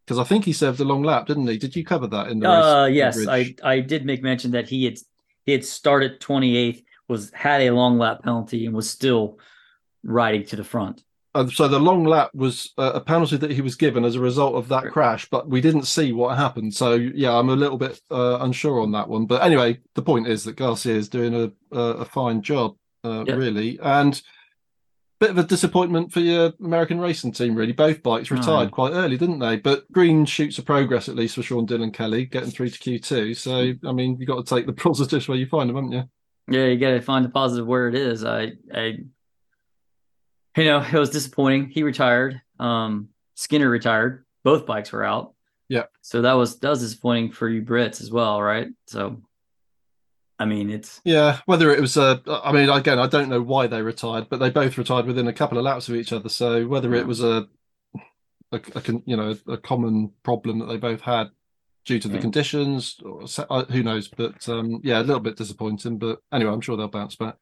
because I think he served a long lap, didn't he? Did you cover that in the race? Uh, yes. I I did make mention that he had he had started 28th, was had a long lap penalty, and was still riding to the front. Uh, so the long lap was uh, a penalty that he was given as a result of that crash, but we didn't see what happened. So yeah, I'm a little bit uh, unsure on that one. But anyway, the point is that Garcia is doing a a, fine job, uh, Yeah. really, and bit of a disappointment for your American racing team. Really, both bikes Oh, retired yeah. quite early, didn't they? But green shoots of progress at least for Sean Dylan Kelly getting through to Q2. So I mean, you got to take the positives where you find them, haven't you? Yeah, you got to find the positive where it is. I, I, you know, it was disappointing. He retired. Um, Skinner retired. Both bikes were out. Yeah. So that was that was disappointing for you Brits as well, right? So, I mean, it's Yeah, whether it was a, I mean, again, I don't know why they retired, but they both retired within a couple of laps of each other. So whether it was a, a, a you know, a common problem that they both had due to the Yeah. conditions, or uh, who knows? But um, yeah, a little bit disappointing. But anyway, I'm sure they'll bounce back.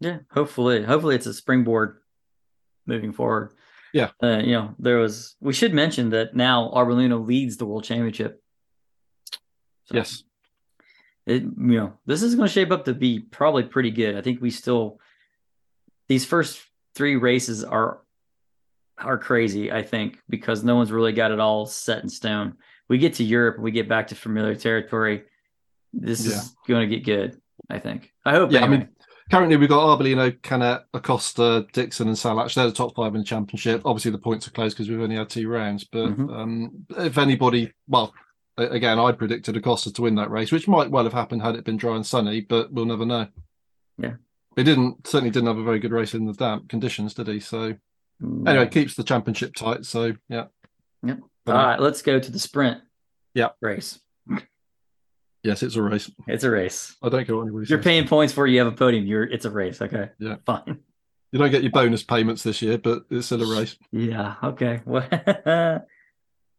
yeah. Hopefully, hopefully it's a springboard moving forward. Yeah. Uh, you know, there was. We should mention that now Arbolino leads the world championship. So- Yes, it you know this is going to shape up to be probably pretty good. I think we still these first three races are are crazy. I think because no one's really got it all set in stone. We get to Europe, we get back to familiar territory. This Yeah. is going to get good. I think. I hope. Yeah, I mean, currently we've got Arbolino, Canet, Acosta, Dixon, and Salač. They're the top five in the championship. Obviously, the points are close because we've only had two rounds. But Mhm. um, if anybody, well, again, I predicted Acosta to win that race, which might well have happened had it been dry and sunny, but we'll never know. Yeah. He didn't certainly didn't have a very good race in the damp conditions, did he? So Mm. anyway, keeps the championship tight. So yeah. Yep. But, all right, let's go to the sprint. Yeah. race. Yes, it's a race. It's a race. I don't care what anybody you're says. paying points for it, you have a podium. You're. It's a race. Okay. Yeah. Fine. You don't get your bonus payments this year, but it's still a race. Yeah. Okay.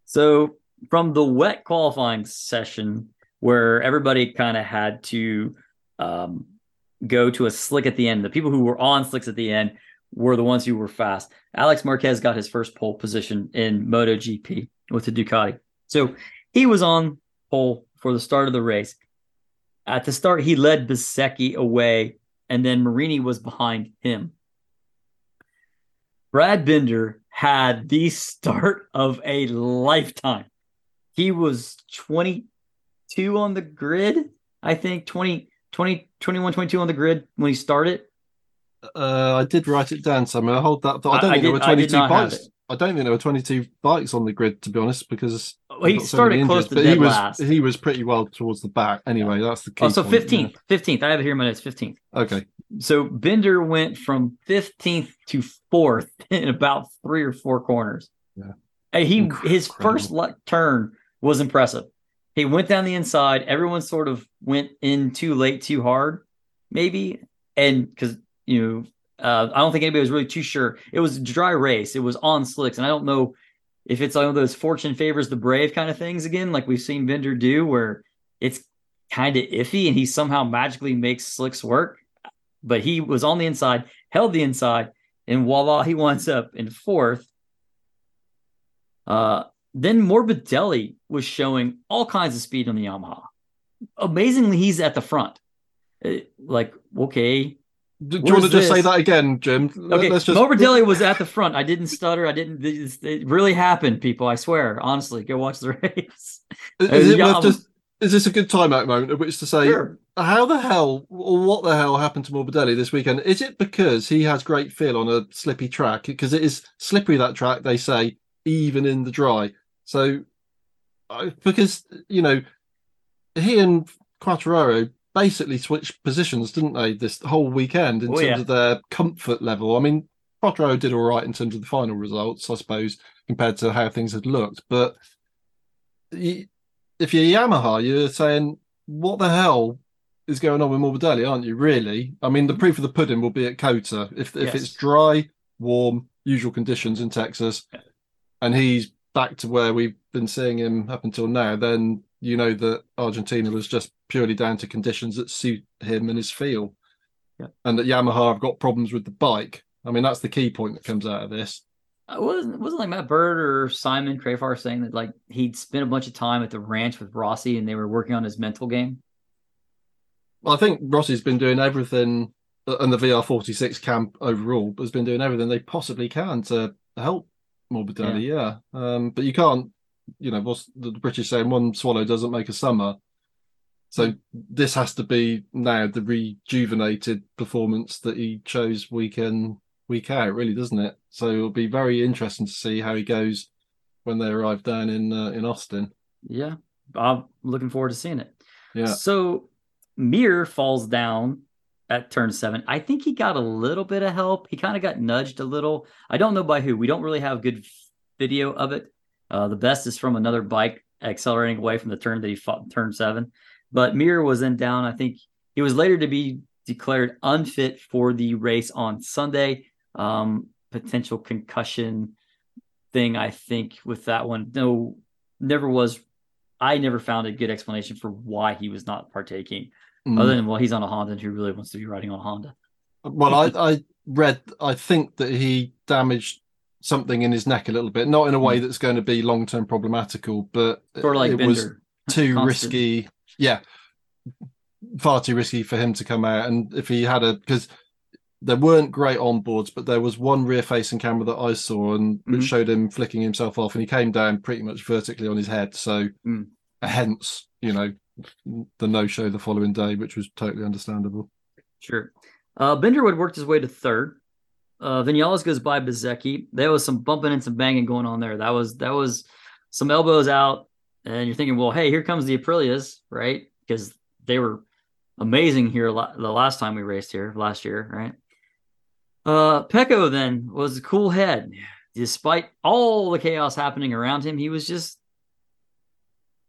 So from the wet qualifying session, where everybody kind of had to um, go to a slick at the end, the people who were on slicks at the end were the ones who were fast. Alex Marquez got his first pole position in MotoGP with the Ducati. So he was on pole for the start of the race. At the start, he led Bezzecchi away, and then Marini was behind him. Brad Binder had the start of a lifetime. He was 22 on the grid, I think 20, 20 21, 22 on the grid when he started. Uh, I did write it down somewhere. I hold that thought. I don't I- I think there were did- I did 22 bikes. I don't think there were 22 bikes on the grid, to be honest, because Well, he I've got so started close to dead he was last. he was pretty well towards the back. Anyway, that's the key. Oh, so 15th, 15th. I have it here in my notes, 15th. Okay, So Binder went from 15th to fourth in about three or four corners. Yeah. And he Incredible. his first turn was impressive. He went down the inside. Everyone sort of went in too late, too hard, maybe, and because you know. Uh, I don't think anybody was really too sure. It was a dry race. It was on slicks, and I don't know if it's one of those fortune favors the brave kind of things again, like we've seen Binder do, where it's kind of iffy and he somehow magically makes slicks work. But he was on the inside, held the inside, and voila, he winds up in fourth. Uh, then Morbidelli was showing all kinds of speed on the Yamaha. Amazingly, he's at the front. Uh, like, okay, do, do you want to just say that again, Jim? Okay, Let's just Morbidelli was at the front. I didn't stutter. I didn't. This, it really happened, people. I swear. Honestly, go watch the race. Is, is it worth just? Is this a good timeout moment at which to say Sure. how the hell or what the hell happened to Morbidelli this weekend? Is it because he has great feel on a slippy track? Because it is slippery that track, they say, even in the dry. So, because you know, he and Quartararo basically switched positions, didn't they, this whole weekend in Oh, terms yeah. of their comfort level? I mean, Quartararo did all right in terms of the final results, I suppose, compared to how things had looked, but. if you're Yamaha, you're saying, what the hell is going on with Morbidelli, aren't you? Really? I mean, the mm. proof of the pudding will be at COTA. If if Yes. it's dry, warm, usual conditions in Texas, and he's back to where we've been seeing him up until now, then you know that Argentina was just purely down to conditions that suit him and his feel. Yeah. And that Yamaha have got problems with the bike. I mean, that's the key point that comes out of this. Uh, wasn't wasn't like Matt Birt or Simon Crafar saying that like he'd spent a bunch of time at the ranch with Rossi and they were working on his mental game. Well, I think Rossi's been doing everything, uh, and the VR46 camp overall has been doing everything they possibly can to help Morbidelli. Yeah, um, but you can't, you know, what's the British saying? One swallow doesn't make a summer. So this has to be now the rejuvenated performance that he chose week in, week out, really, doesn't it? So it'll be very interesting to see how he goes when they arrive down in uh, in Austin. Yeah, I'm looking forward to seeing it. Yeah. So Mir falls down at turn seven. I think he got a little bit of help. He kind of got nudged a little. I don't know by who. We don't really have good video of it. Uh, the best is from another bike accelerating away from the turn that he fought turn seven. But Mir was then down. I think he was later to be declared unfit for the race on Sunday. Um, potential concussion thing, I think, with that one. No, never was. I never found a good explanation for why he was not partaking. Mm. Other than well, he's on a Honda and he really wants to be riding on a Honda. Well, I, I read, I think that he damaged something in his neck a little bit, not in a way that's going to be long term problematical, but Sort of like it Bender. was too Constant. risky. Yeah, far too risky for him to come out. And if he had a, because there weren't great onboards, but there was one rear facing camera that I saw and which Mhm. showed him flicking himself off, and he came down pretty much vertically on his head. So, Mm. hence, you know, the no show the following day, which was totally understandable. Sure. Uh, Binder would worked his way to third. Uh, Vinales goes by Bezzecchi. There was some bumping and some banging going on there. That was that was some elbows out, and you're thinking, well, hey, here comes the Aprilias, right? Because they were amazing here la- the last time we raced here last year, right? Uh, Pecco then was a cool head. Despite all the chaos happening around him, he was just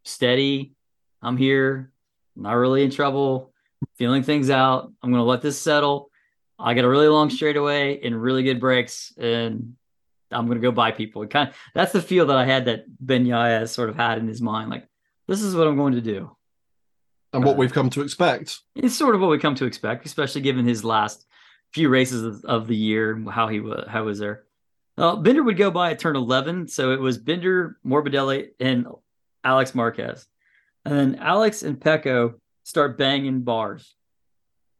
steady. I'm here, not really in trouble, feeling things out. I'm to let this settle. I got a really long straightaway and really good brakes, and I'm going to go by people. It kind of that's the feel that I had that Bagnaia sort of had in his mind. Like, this is what I'm going to do. And what Uh, we've come to expect. It's sort of what we come to expect, especially given his last few races of, of the year, how he was, how was there. Uh, Binder would go by at turn 11, so it was Binder, Morbidelli, and Alex Marquez, and then Alex and Pecco start banging bars.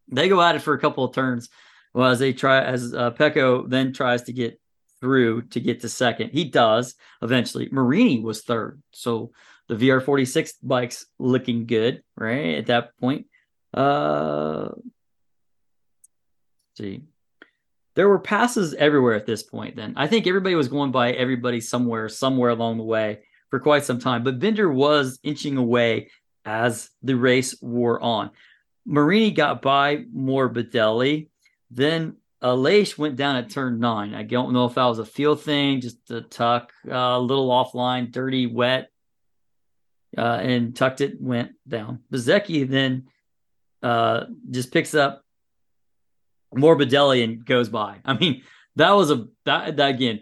They go at it for a couple of turns, well as they try as uh, Pecco then tries to get through to get to second. He does eventually. Marini was third, so the VR46 bike's looking good, right? At that point. Uh see. There were passes everywhere at this point then. I think everybody was going by everybody somewhere, somewhere along the way for quite some time. But Binder was inching away as the race wore on. Marini got by Morbidelli. Then Aleix went down at turn nine. I don't know if that was a field thing, just a tuck, uh, a little offline, dirty, wet, uh, and tucked it, went down. Bezzecchi then uh, just picks up Morbidelli and goes by. I mean, that was a that, that again.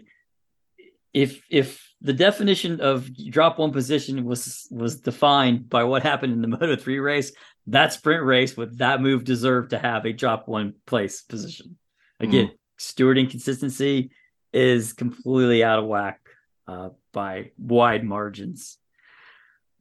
If if the definition of drop one position was was defined by what happened in the Moto three race, that sprint race with that move deserved to have a drop one place position. Again, stewarding consistency is completely out of whack uh, by wide margins.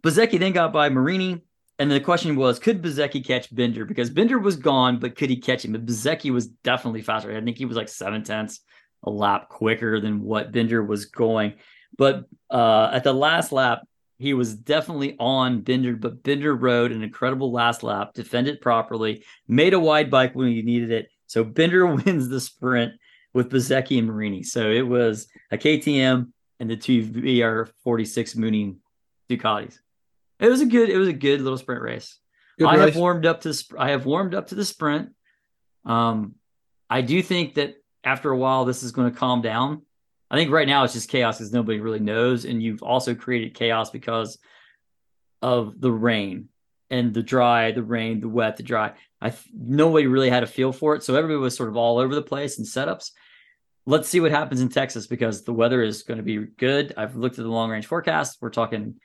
Bezzecchi then got by Marini, and the question was, could Bezzecchi catch Binder? Because Binder was gone, but could he catch him? Bezzecchi was definitely faster. I think he was like seven tenths a lap quicker than what Binder was going. But uh, at the last lap, he was definitely on Binder, but Binder rode an incredible last lap, defended properly, made a wide bike when he needed it. So Binder wins the sprint with Bezzecchi and Marini. So it was a KTM and the two VR46 Mooney Ducatis. It was a good. It was a good little sprint race. Good I race. have warmed up to. I have warmed up to the sprint. Um, I do think that after a while, this is going to calm down. I think right now it's just chaos because nobody really knows, and you've also created chaos because of the rain and the dry, the rain, the wet, the dry. I nobody really had a feel for it, so everybody was sort of all over the place in setups. let's see what happens in Texas because the weather is going to be good. I've looked at the long range forecast. We're talking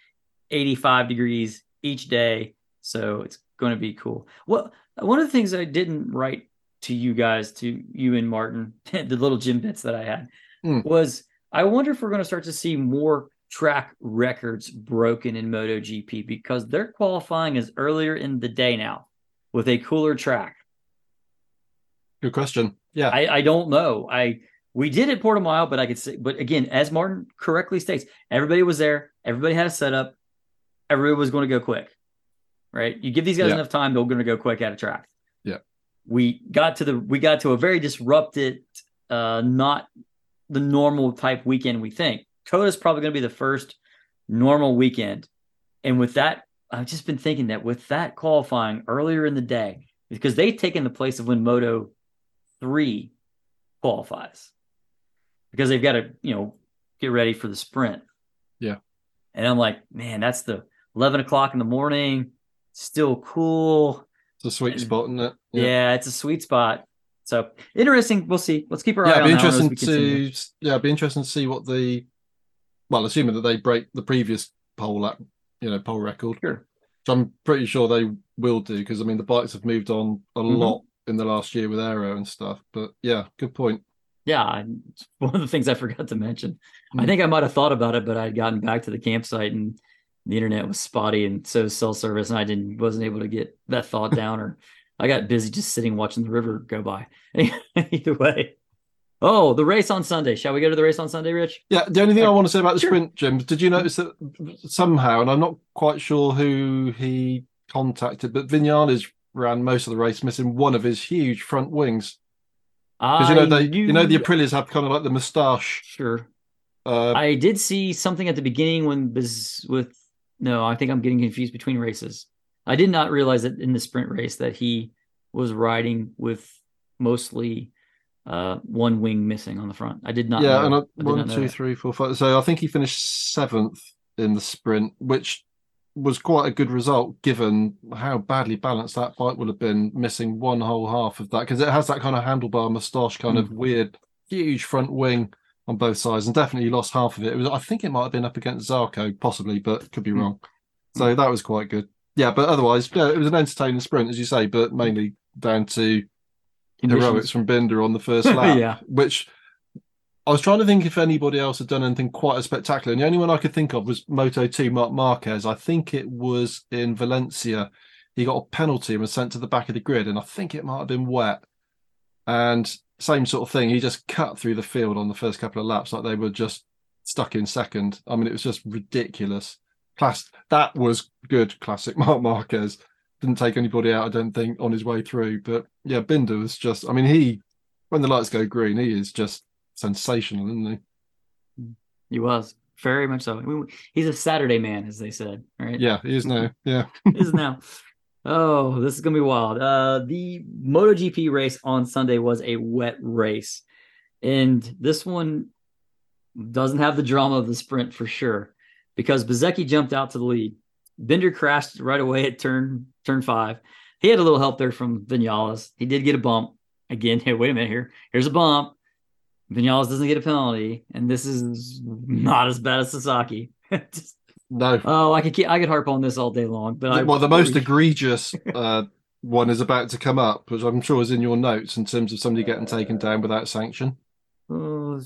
85 degrees each day. So it's going to be cool. Well, one of the things I didn't write to you guys, to you and Martin, the little gym bits that I had Mm. was I wonder if we're going to start to see more track records broken in MotoGP because their qualifying is earlier in the day now with a cooler track. Good question. Yeah. I, I don't know. I we did at Portimao, but I could say, but again, as Martin correctly states, everybody was there, everybody had a setup, everybody was going to go quick. Right? You give these guys Yeah. enough time, they're going to go quick out of track. Yeah. We got to the we got to a very disrupted, uh, not the normal type weekend we think. COTA's probably going to be the first normal weekend. And with that, I've just been thinking that with that qualifying earlier in the day, because they've taken the place of when Moto 3 qualifies. Because they've got to, you know, get ready for the sprint. Yeah. And I'm like, man, that's the 11 o'clock in the morning. Still cool. It's a sweet And- spot, isn't it? Yeah, it's a sweet spot. So interesting. We'll see. Let's keep our eye yeah, on it'd be as interesting to yeah, it'd be interesting to see what the well, assuming that they break the previous pole at you know pole record, Sure. which I'm pretty sure they will do because I mean the bikes have moved on a Mhm. lot in the last year with aero and stuff. But yeah, good point. Yeah, one of the things I forgot to mention. I Mm. think I might have thought about it, but I'd gotten back to the campsite and the internet was spotty and so cell service, and I didn't wasn't able to get that thought down, or I got busy just sitting watching the river go by. Either way. Oh, the race on Sunday. Shall we go to the race on Sunday, Rich? Yeah, the only thing I want to say about the Sure. sprint, Jim, did you notice that somehow, and I'm not quite sure who he contacted, but Vinales ran most of the race missing one of his huge front wings because you know they, you know, the knew- Aprilias have kind of like the moustache. Sure. Uh, I did see something at the beginning when Biz with no, I think I'm getting confused between races. I did not realize that in the sprint race that he was riding with mostly uh one wing missing on the front. I did not yeah, know. and I, I did one, two, three, four, five. So I think he finished seventh in the sprint, which was quite a good result given how badly balanced that bike would have been, missing one whole half of that because it has that kind of handlebar moustache, kind Hmm. of weird, huge front wing on both sides, and definitely lost half of it. It was, I think, it might have been up against Zarco, possibly, but could be Hmm. wrong. So that was quite good. Yeah, but otherwise, yeah, it was an entertaining sprint, as you say, but mainly down to Conditions. heroics from Binder on the first lap, Yeah. which I was trying to think if anybody else had done anything quite as spectacular. And the only one I could think of was Moto 2 Marc Marquez. I think it was in Valencia. He got a penalty and was sent to the back of the grid, and I think it might have been wet. And same sort of thing. He just cut through the field on the first couple of laps, like they were just stuck in second. I mean, it was just ridiculous. Class that was good, classic Marc Marquez. Didn't take anybody out, I don't think, on his way through. But yeah, Binder was just I mean, he when the lights go green, he is just sensational, isn't he? He was very much so. I mean, he's a Saturday man, as they said, right? Yeah, he is now. Yeah. He is now. Oh, this is gonna be wild. Uh, the MotoGP race on Sunday was a wet race, and this one doesn't have the drama of the sprint for sure, because Bezzecchi jumped out to the lead. Binder crashed right away at turn turn five. He had a little help there from Vinales. He did get a bump again. Hey, wait a minute here. Here's a bump. Vinales doesn't get a penalty, and this is not as bad as Sasaki. Just- No. oh, I could keep, I could harp on this all day long, but I, well, the most egregious uh, one is about to come up, which I'm sure is in your notes in terms of somebody getting taken down without sanction. Uh,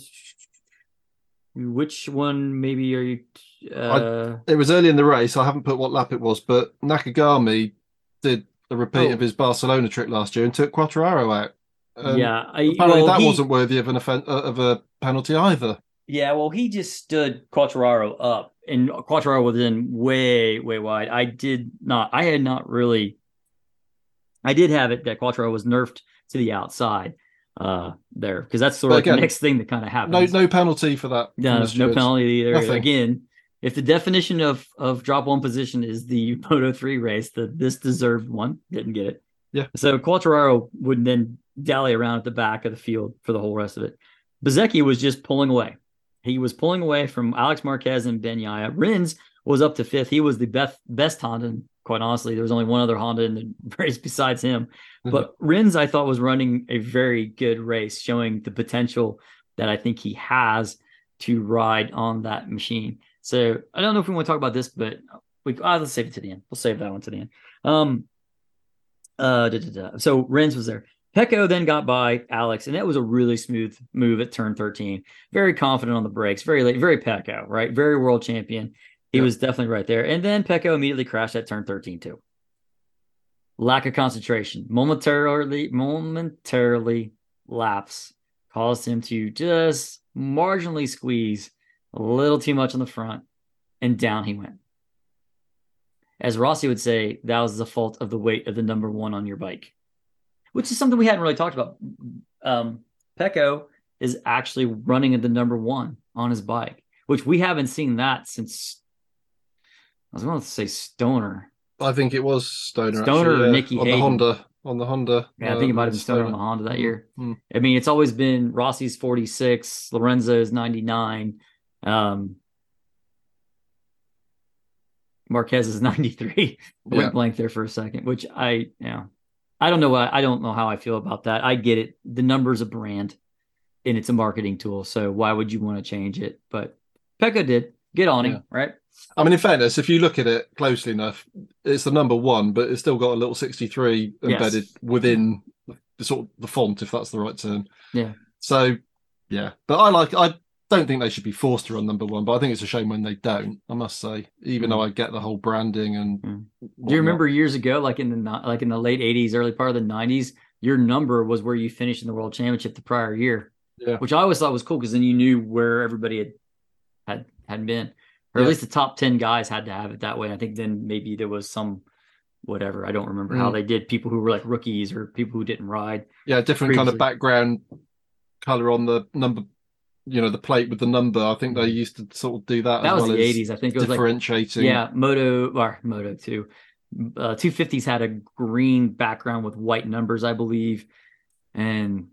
which one maybe are you? Uh, It was early in the race. I haven't put what lap it was, but Nakagami did a repeat Oh. of his Barcelona trick last year and took Quartararo out. Um, yeah, I, Apparently, well, that he- wasn't worthy of an offen- uh, of a penalty either. Yeah, well, he just stood Quartararo up, and Quartararo was in way, way wide. I did not. I had not really. I did have it that Quartararo was nerfed to the outside uh there because that's sort of again, the next thing that kind of No, happens. no penalty for that. No, no penalty either. Nothing. Again, if the definition of of drop one position is the Moto three race, that this deserved one, didn't get it. Yeah. So Quartararo would then dally around at the back of the field for the whole rest of it. Bezzecchi was just pulling away. He was pulling away from Alex Marquez and Bagnaia. Rins was up to fifth. He was the best best Honda. Quite honestly, there was only one other Honda in the race besides him. Mhm. But Rins, I thought, was running a very good race, showing the potential that I think he has to ride on that machine. So I don't know if we want to talk about this, but we uh, let's save it to the end. We'll save that one to the end. Um, uh, da, da, da. so Rins was there. Pecco then got by Alex, and that was a really smooth move at turn 13. Very confident on the brakes, very late, very Pecco, right? Very world champion. He was definitely right there. And then Pecco immediately crashed at turn 13 too. Lack of concentration, momentarily, momentarily lapse caused him to just marginally squeeze a little too much on the front, and down he went. As Rossi would say, that was the fault of the weight of the number one on your bike, which is something we hadn't really talked about. Um, Pecco is actually running at the number one on his bike, which we haven't seen that since I was going to say Stoner. I think it was Stoner. Stoner actually, yeah, Nicky on Hayden. the Honda. On the Honda. Yeah, I think it might have been Stoner on the Honda that year. Mm. I mean, it's always been Rossi's 46, Lorenzo's 99, um, Marquez is 93. Went Yeah. blank there for a second, which I, yeah, I don't know what, I don't know how I feel about that. I get it. The number's a brand and it's a marketing tool. So why would you want to change it? But Pecco did get on Yeah. him, right? I mean, in fairness, if you look at it closely enough, it's the number one, but it's still got a little 63 Yes. embedded within the sort of the font, if that's the right term. Yeah. So, yeah, but I like. I don't think they should be forced to run number one, but I think it's a shame when they don't. I must say, even though I get the whole branding and. Mm. Do you remember years ago, like in the like in the late '80s, early part of the '90s, your number was where you finished in the world championship the prior year, Yeah. which I always thought was cool because then you knew where everybody had had had been, or at least the top ten guys had to have it that way. I think then maybe there was some whatever I don't remember how Mm. they did people who were like rookies or people who didn't ride. Yeah, different kind of background color on the number. You know, the plate with the number. I think they used to sort of do that. Mm. That as was well the as '80s. I think it was like differentiating. Yeah, Moto or Moto two. Uh, 250s had a green background with white numbers, I believe, and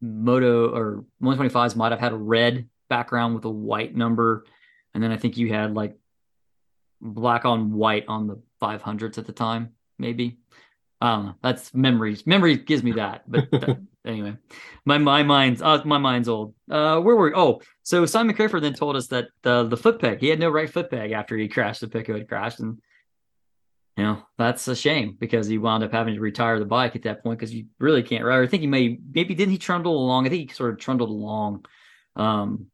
Moto or 125s might have had a red background with a white number, and then I think you had like black on white on the 500s at the time, maybe. I don't know. That's memories. Memory gives me that, but that- anyway, my my mind's uh, my mind's old. Uh, where were we? Oh, so Simon Crafar then told us that the the foot peg he had no right foot peg after he crashed. The Pecco had crashed, and you know that's a shame because he wound up having to retire the bike at that point because you really can't ride. I think he may maybe didn't he trundle along? I think he sort of trundled along um,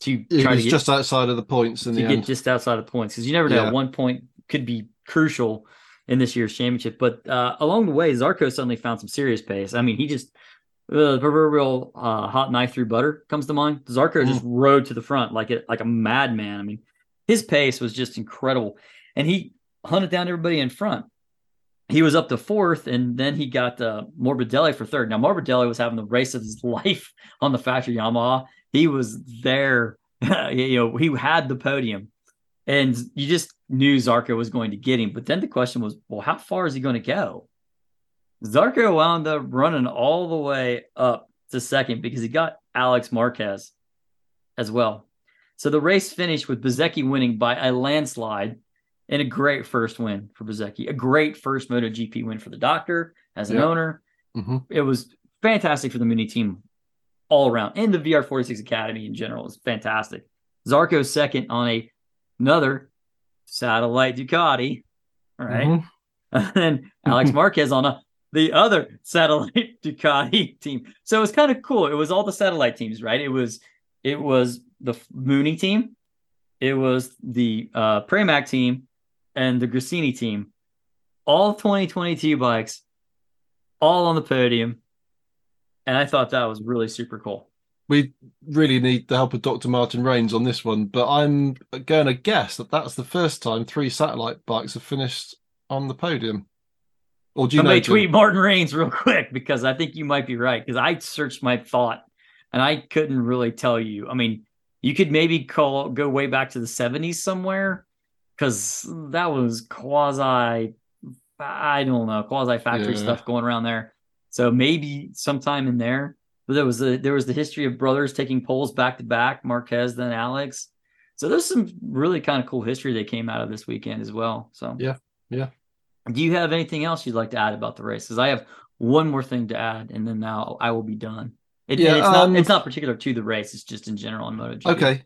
to It try to get, just outside of the points in to the get end. just outside of points because you never know. Yeah. One point could be crucial in this year's championship. But uh, along the way, Zarco suddenly found some serious pace. I mean, he just the proverbial uh, hot knife through butter comes to mind. Zarco just rode to the front like it like a madman. I mean, his pace was just incredible, and he hunted down everybody in front. He was up to fourth, and then he got uh, Morbidelli for third. Now Morbidelli was having the race of his life on the factory Yamaha. He was there, you know, he had the podium, and you just knew Zarco was going to get him. But then the question was, well, how far is he going to go? Zarco wound up running all the way up to second because he got Alex Marquez as well. So the race finished with Bezzecchi winning by a landslide and a great first win for Bezzecchi, a great first MotoGP win for the doctor as an Yeah. owner. Mhm. It was fantastic for the Mooney team all around, and the VR46 Academy in general is fantastic. Zarco second on a another satellite Ducati, all right? Mhm. and then Alex Marquez on a the other satellite Ducati team. So it was kind of cool. It was all the satellite teams, right? It was it was the Mooney team, it was the uh, Pramac team, and the Gresini team. All 2022 bikes, all on the podium, and I thought that was really super cool. We really need the help of Dr. Martin Raines on this one, but I'm going to guess that that's the first time three satellite bikes have finished on the podium. Do you Somebody tweet Martin Raines real quick because I think you might be right. Because I searched my thought and I couldn't really tell you. I mean, you could maybe call go way back to the 70s somewhere because that was quasi, I don't know, quasi factory Yeah. stuff going around there. So maybe sometime in there. But there was the there was the history of brothers taking poles back to back, Marquez then Alex. So there's some really kind of cool history that came out of this weekend as well. So Yeah, yeah. Do you have anything else you'd like to add about the race? Because I have one more thing to add, and then now I will be done. It, Yeah, it's um, not it's not particular to the race. It's just in general in MotoGP. Okay.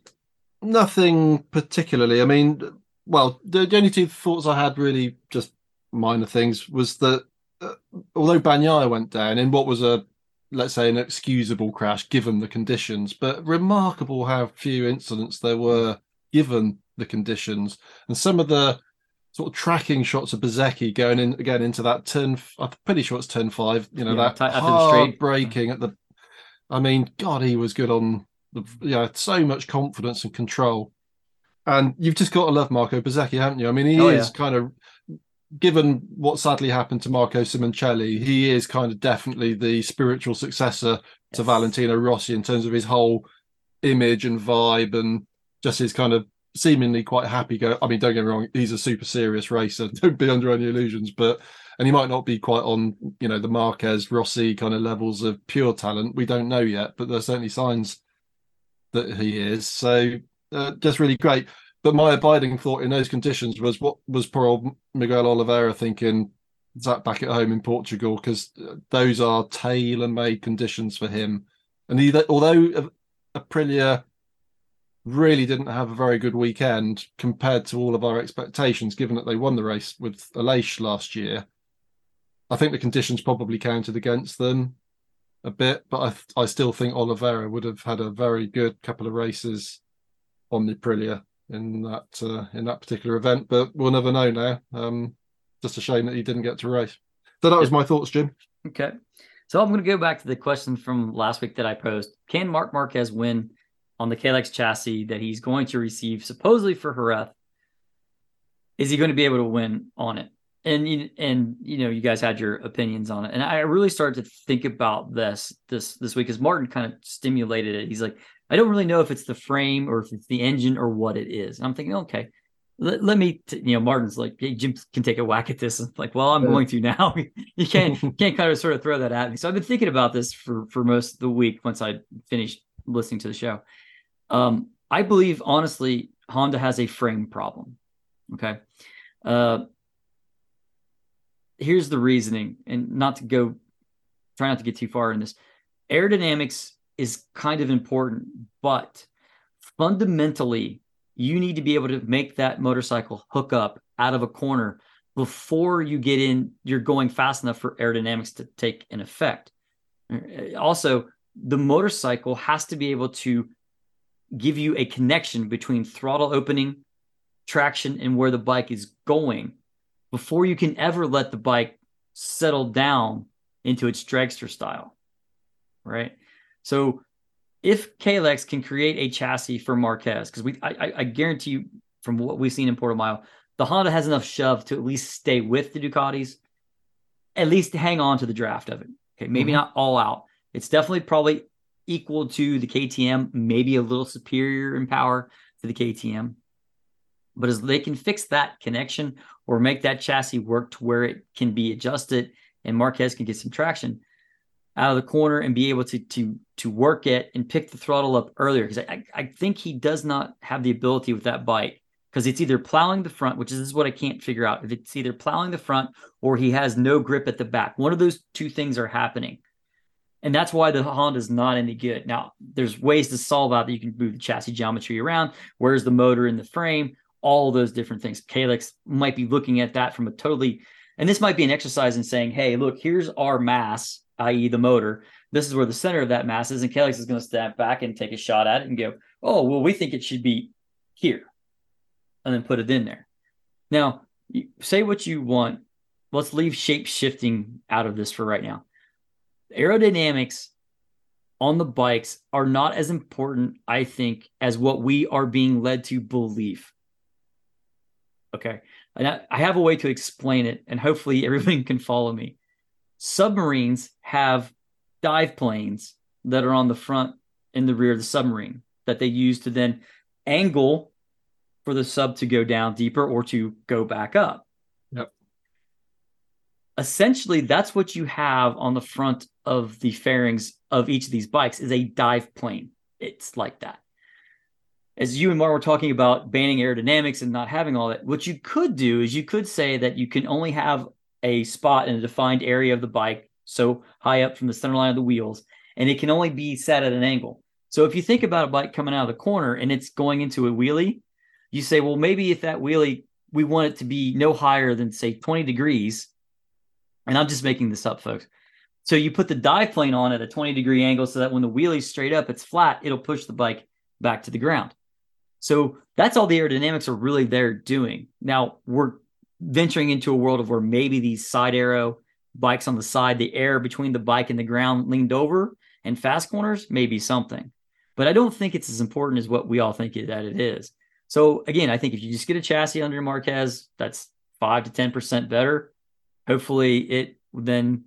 Nothing particularly. I mean, well, the, the only two thoughts I had really just minor things was that uh, although Bagnaia went down in what was a, let's say, an excusable crash given the conditions, but remarkable how few incidents there were given the conditions. And some of the sort of tracking shots of Bezzecchi going in again into that turn, I'm pretty sure it's turn five, you know, Yeah, that ti- after the hard braking at the, I mean, God, he was good on the, yeah, so much confidence and control. And you've just got to love Marco Bezzecchi, haven't you? I mean, he Oh, is yeah. kind of, given what sadly happened to Marco Simoncelli, he is kind of definitely the spiritual successor to Yes. Valentino Rossi in terms of his whole image and vibe and just his kind of seemingly quite happy go. I mean, don't get me wrong, he's a super serious racer. Don't be under any illusions, but and he might not be quite on, you know, the Marquez Rossi kind of levels of pure talent. We don't know yet, but there's certainly signs that he is. So uh, just really great. But my abiding thought in those conditions was what was poor old Miguel Oliveira thinking that back at home in Portugal because those are tailor-made conditions for him. And he, although Aprilia really didn't have a very good weekend compared to all of our expectations, given that they won the race with Aleix last year, I think the conditions probably counted against them a bit. But I, I still think Oliveira would have had a very good couple of races on the Aprilia in that uh, in that particular event. But we'll never know now. Um, just a shame that he didn't get to race. So that was my thoughts, Jim. Okay. So I'm going to go back to the question from last week that I posed. Can Marc Marquez win on the Kalex chassis that he's going to receive supposedly for Jerez? Is he going to be able to win on it? And you- and you know, you guys had your opinions on it, and I really started to think about this this this week because Martin kind of stimulated it. He's like, I don't really know if it's the frame or if it's the engine or what it is. And I'm thinking, okay, let, let me, t-, you know, Martin's like, hey, Jim can take a whack at this. I'm like, well, I'm Yeah. going to now. you can't can't kind of sort of throw that at me. So I've been thinking about this for for most of the week once I finished listening to the show. Um, I believe honestly, Honda has a frame problem. Okay. Uh, here's the reasoning, and not to go, try not to get too far in this. Aerodynamics is kind of important, but fundamentally, you need to be able to make that motorcycle hook up out of a corner before you get in. You're going fast enough for aerodynamics to take an effect. Also, the motorcycle has to be able to give you a connection between throttle opening, traction, and where the bike is going before you can ever let the bike settle down into its dragster style. Right. So if Kalex can create a chassis for Marquez, because we I, I guarantee you from what we've seen in Porto Portimao, the Honda has enough shove to at least stay with the Ducatis, at least hang on to the draft of it. Okay, maybe Mhm. not all out. It's definitely probably equal to the KTM, maybe a little superior in power to the KTM. But as they can fix that connection or make that chassis work to where it can be adjusted and Marquez can get some traction out of the corner and be able to to to work it and pick the throttle up earlier because I, I think he does not have the ability with that bike because it's either plowing the front, which is, is what I can't figure out. If it's either plowing the front or he has no grip at the back, one of those two things are happening. And that's why the Honda is not any good. Now, there's ways to solve that you can move the chassis geometry around. Where's the motor in the frame? All those different things. Kalex might be looking at that from a totally, and this might be an exercise in saying, hey, look, here's our mass, i.e., the motor. This is where the center of that mass is. And Kalex is going to step back and take a shot at it and go, oh, well, we think it should be here. And then put it in there. Now, say what you want. Let's leave shape shifting out of this for right now aerodynamics on the bikes are not as important, I think, as what we are being led to believe. Okay. And I, I have a way to explain it, and hopefully everybody can follow me. Submarines have dive planes that are on the front and the rear of the submarine that they use to then angle for the sub to go down deeper or to go back up. Yep. Essentially, that's what you have on the front of the fairings of each of these bikes is a dive plane. It's like that. As you and Mar were talking about banning aerodynamics and not having all that, what you could do is you could say that you can only have a spot in a defined area of the bike, so high up from the center line of the wheels, and it can only be set at an angle. So if you think about a bike coming out of the corner and it's going into a wheelie, you say, well, maybe if that wheelie, we want it to be no higher than say 20 degrees. And I'm just making this up, folks. So you put the dive plane on at a 20 degree angle so that when the wheelie's straight up, it's flat, it'll push the bike back to the ground. So that's all the aerodynamics are really there doing. Now we're venturing into a world of where maybe these side arrow bikes on the side, the air between the bike and the ground leaned over and fast corners may be something. But I don't think it's as important as what we all think that it is. So again, I think if you just get a chassis under Marquez, that's five to ten percent better. Hopefully, it then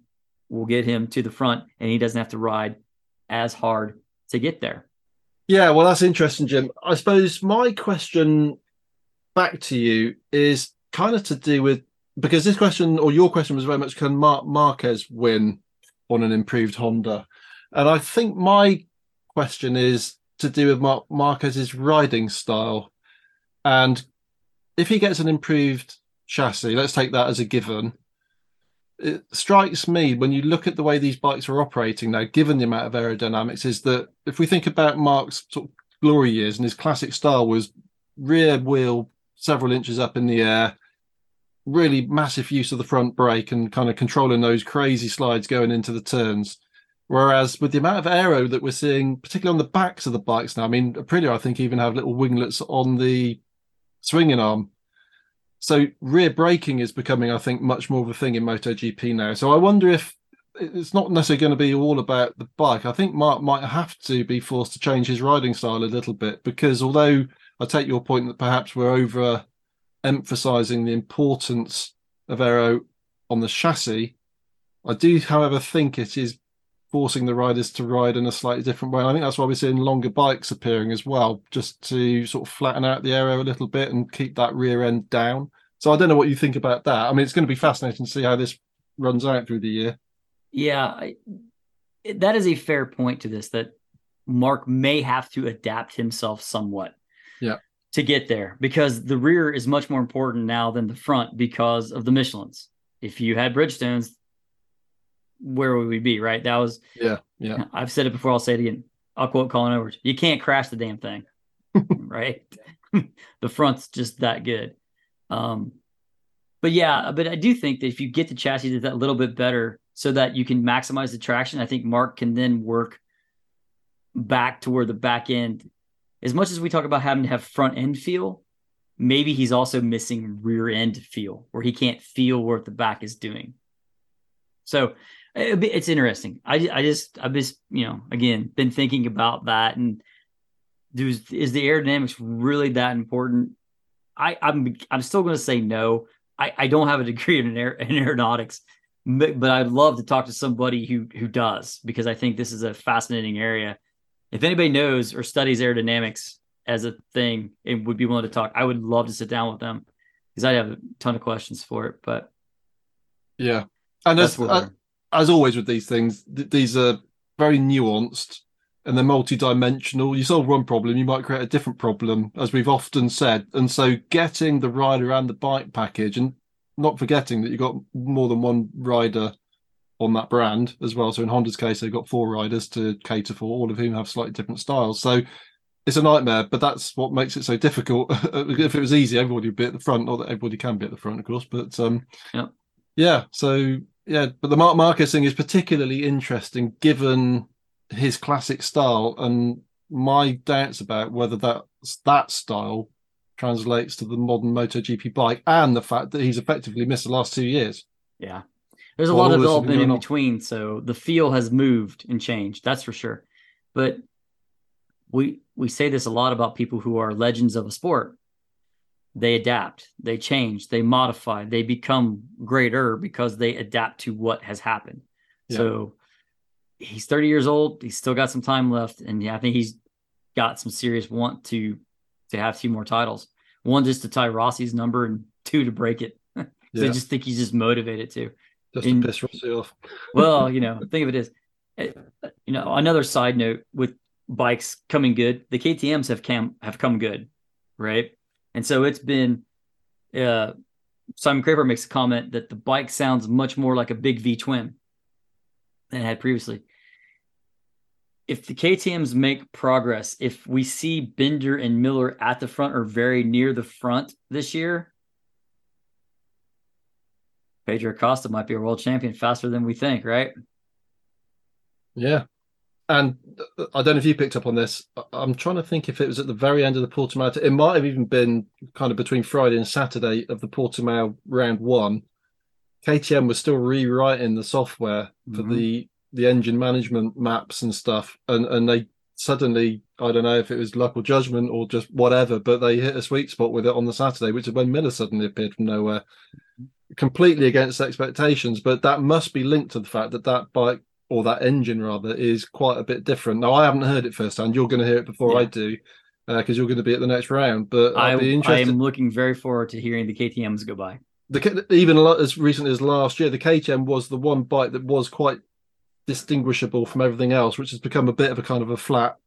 will get him to the front, and he doesn't have to ride as hard to get there. Yeah, well, that's interesting, Jim. I suppose my question back to you is kind of to do with because this question or your question was very much can Marc Marquez win on an improved Honda? And I think my question is to do with Marc Marquez's riding style. And if he gets an improved chassis, let's take that as a given. It strikes me when you look at the way these bikes are operating now, given the amount of aerodynamics, is that if we think about Marc's sort of glory years and his classic style was rear wheel several inches up in the air, really massive use of the front brake and kind of controlling those crazy slides going into the turns. Whereas with the amount of aero that we're seeing, particularly on the backs of the bikes now, I mean, Aprilia, I think, even have little winglets on the swinging arm. So rear braking is becoming, I think, much more of a thing in MotoGP now. So I wonder if it's not necessarily going to be all about the bike. I think Marc might have to be forced to change his riding style a little bit because although I take your point that perhaps we're over emphasizing the importance of aero on the chassis. I do, however, think it is forcing the riders to ride in a slightly different way. I think that's why we're seeing longer bikes appearing as well, just to sort of flatten out the aero a little bit and keep that rear end down. So I don't know what you think about that. I mean, it's going to be fascinating to see how this runs out through the year. Yeah, I, that is a fair point to this that Marc may have to adapt himself somewhat. Yeah to get there because the rear is much more important now than the front because of the Michelin's. If you had Bridgestones, where would we be? Right? That was yeah, yeah. I've said it before. I'll say it again. I'll quote Colin Edwards: "You can't crash the damn thing." right? the front's just that good. Um, but yeah, but I do think that if you get the chassis that little bit better, so that you can maximize the traction, I think Marc can then work back to where the back end as much as we talk about having to have front end feel, maybe he's also missing rear end feel where he can't feel what the back is doing. So it's interesting. I, I just, I've just, you know, again, been thinking about that and does, is the aerodynamics really that important? I, I'm, I'm still going to say no. I, I don't have a degree in, aer- in aeronautics, but, but I'd love to talk to somebody who, who does, because I think this is a fascinating area if anybody knows or studies aerodynamics as a thing and would be willing to talk, I would love to sit down with them because I have a ton of questions for it. But yeah, and as uh, as always with these things, th- these are very nuanced and they're multi-dimensional. You solve one problem, you might create a different problem, as we've often said. And so, getting the rider and the bike package, and not forgetting that you've got more than one rider on that brand as well. So in Honda's case, they've got four riders to cater for, all of whom have slightly different styles. So it's a nightmare, but that's what makes it so difficult. if it was easy, everybody would be at the front, not that everybody can be at the front, of course. But um, yeah, yeah. So yeah, but the Marc Marquez thing is particularly interesting given his classic style and my doubts about whether that's that style translates to the modern MotoGP bike and the fact that he's effectively missed the last two years. Yeah, there's a lot of development in between, so the feel has moved and changed. That's for sure. But we we say this a lot about people who are legends of a sport. They adapt, they change, they modify, they become greater because they adapt to what has happened. Yeah. So he's 30 years old. He's still got some time left, and yeah, I think he's got some serious want to to have two more titles. One just to tie Rossi's number, and two to break it. yeah. I just think he's just motivated to. Just in, to piss Rossi off. well, you know, think of it as, eh, you know, another side note with bikes coming good, the KTM's have come have come good, right? And so it's been. Uh, Simon Crafar makes a comment that the bike sounds much more like a big V twin than it had previously. if the KTM's make progress, if we see Binder and Miller at the front or very near the front this year, Pedro Acosta might be a world champion faster than we think, right? Yeah. And I don't know if you picked up on this. I'm trying to think if it was at the very end of the Portimao. It might have even been kind of between Friday and Saturday of the Portimao round one. KTM was still rewriting the software for mm-hmm. the the engine management maps and stuff, and and they suddenly I don't know if it was luck or judgment or just whatever, but they hit a sweet spot with it on the Saturday, which is when Miller suddenly appeared from nowhere, completely against expectations. But that must be linked to the fact that that bike or that engine rather is quite a bit different. Now I haven't heard it firsthand. You're going to hear it before yeah. I do because uh, you're going to be at the next round. But I, I am looking very forward to hearing the KTM's go by. The, even as recently as last year, the KTM was the one bike that was quite distinguishable from everything else, which has become a bit of a kind of a flat,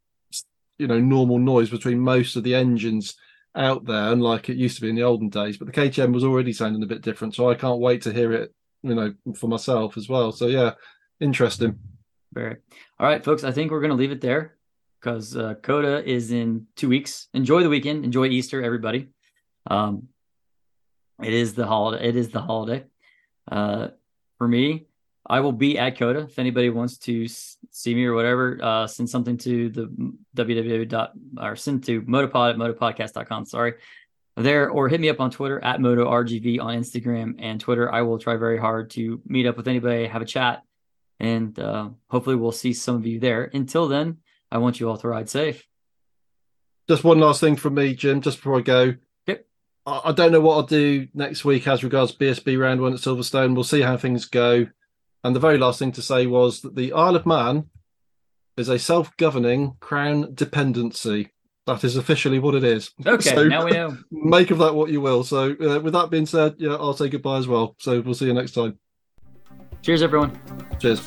you know, normal noise between most of the engines out there, unlike it used to be in the olden days. But the KTM was already sounding a bit different, so I can't wait to hear it, you know, for myself as well. So yeah, interesting. Very. All right, folks. I think we're going to leave it there because uh, COTA is in two weeks. Enjoy the weekend. Enjoy Easter, everybody. Um, it is the holiday. It is the holiday. Uh, for me, I will be at COTA. If anybody wants to see me or whatever, uh, send something to the www dot or send to motopod at motopodcast.com. Sorry. There or hit me up on Twitter at moto MotoRGV on Instagram and Twitter. I will try very hard to meet up with anybody, have a chat, and uh, hopefully we'll see some of you there. Until then, I want you all to ride safe. Just one last thing from me, Jim, just before I go. Yep. I don't know what I'll do next week as regards BSB round one at Silverstone. We'll see how things go. And the very last thing to say was that the Isle of Man is a self governing crown dependency. That is officially what it is. Okay, so now we know. Make of that what you will. So, uh, with that being said, yeah, I'll say goodbye as well. So, we'll see you next time. Cheers, everyone. Cheers.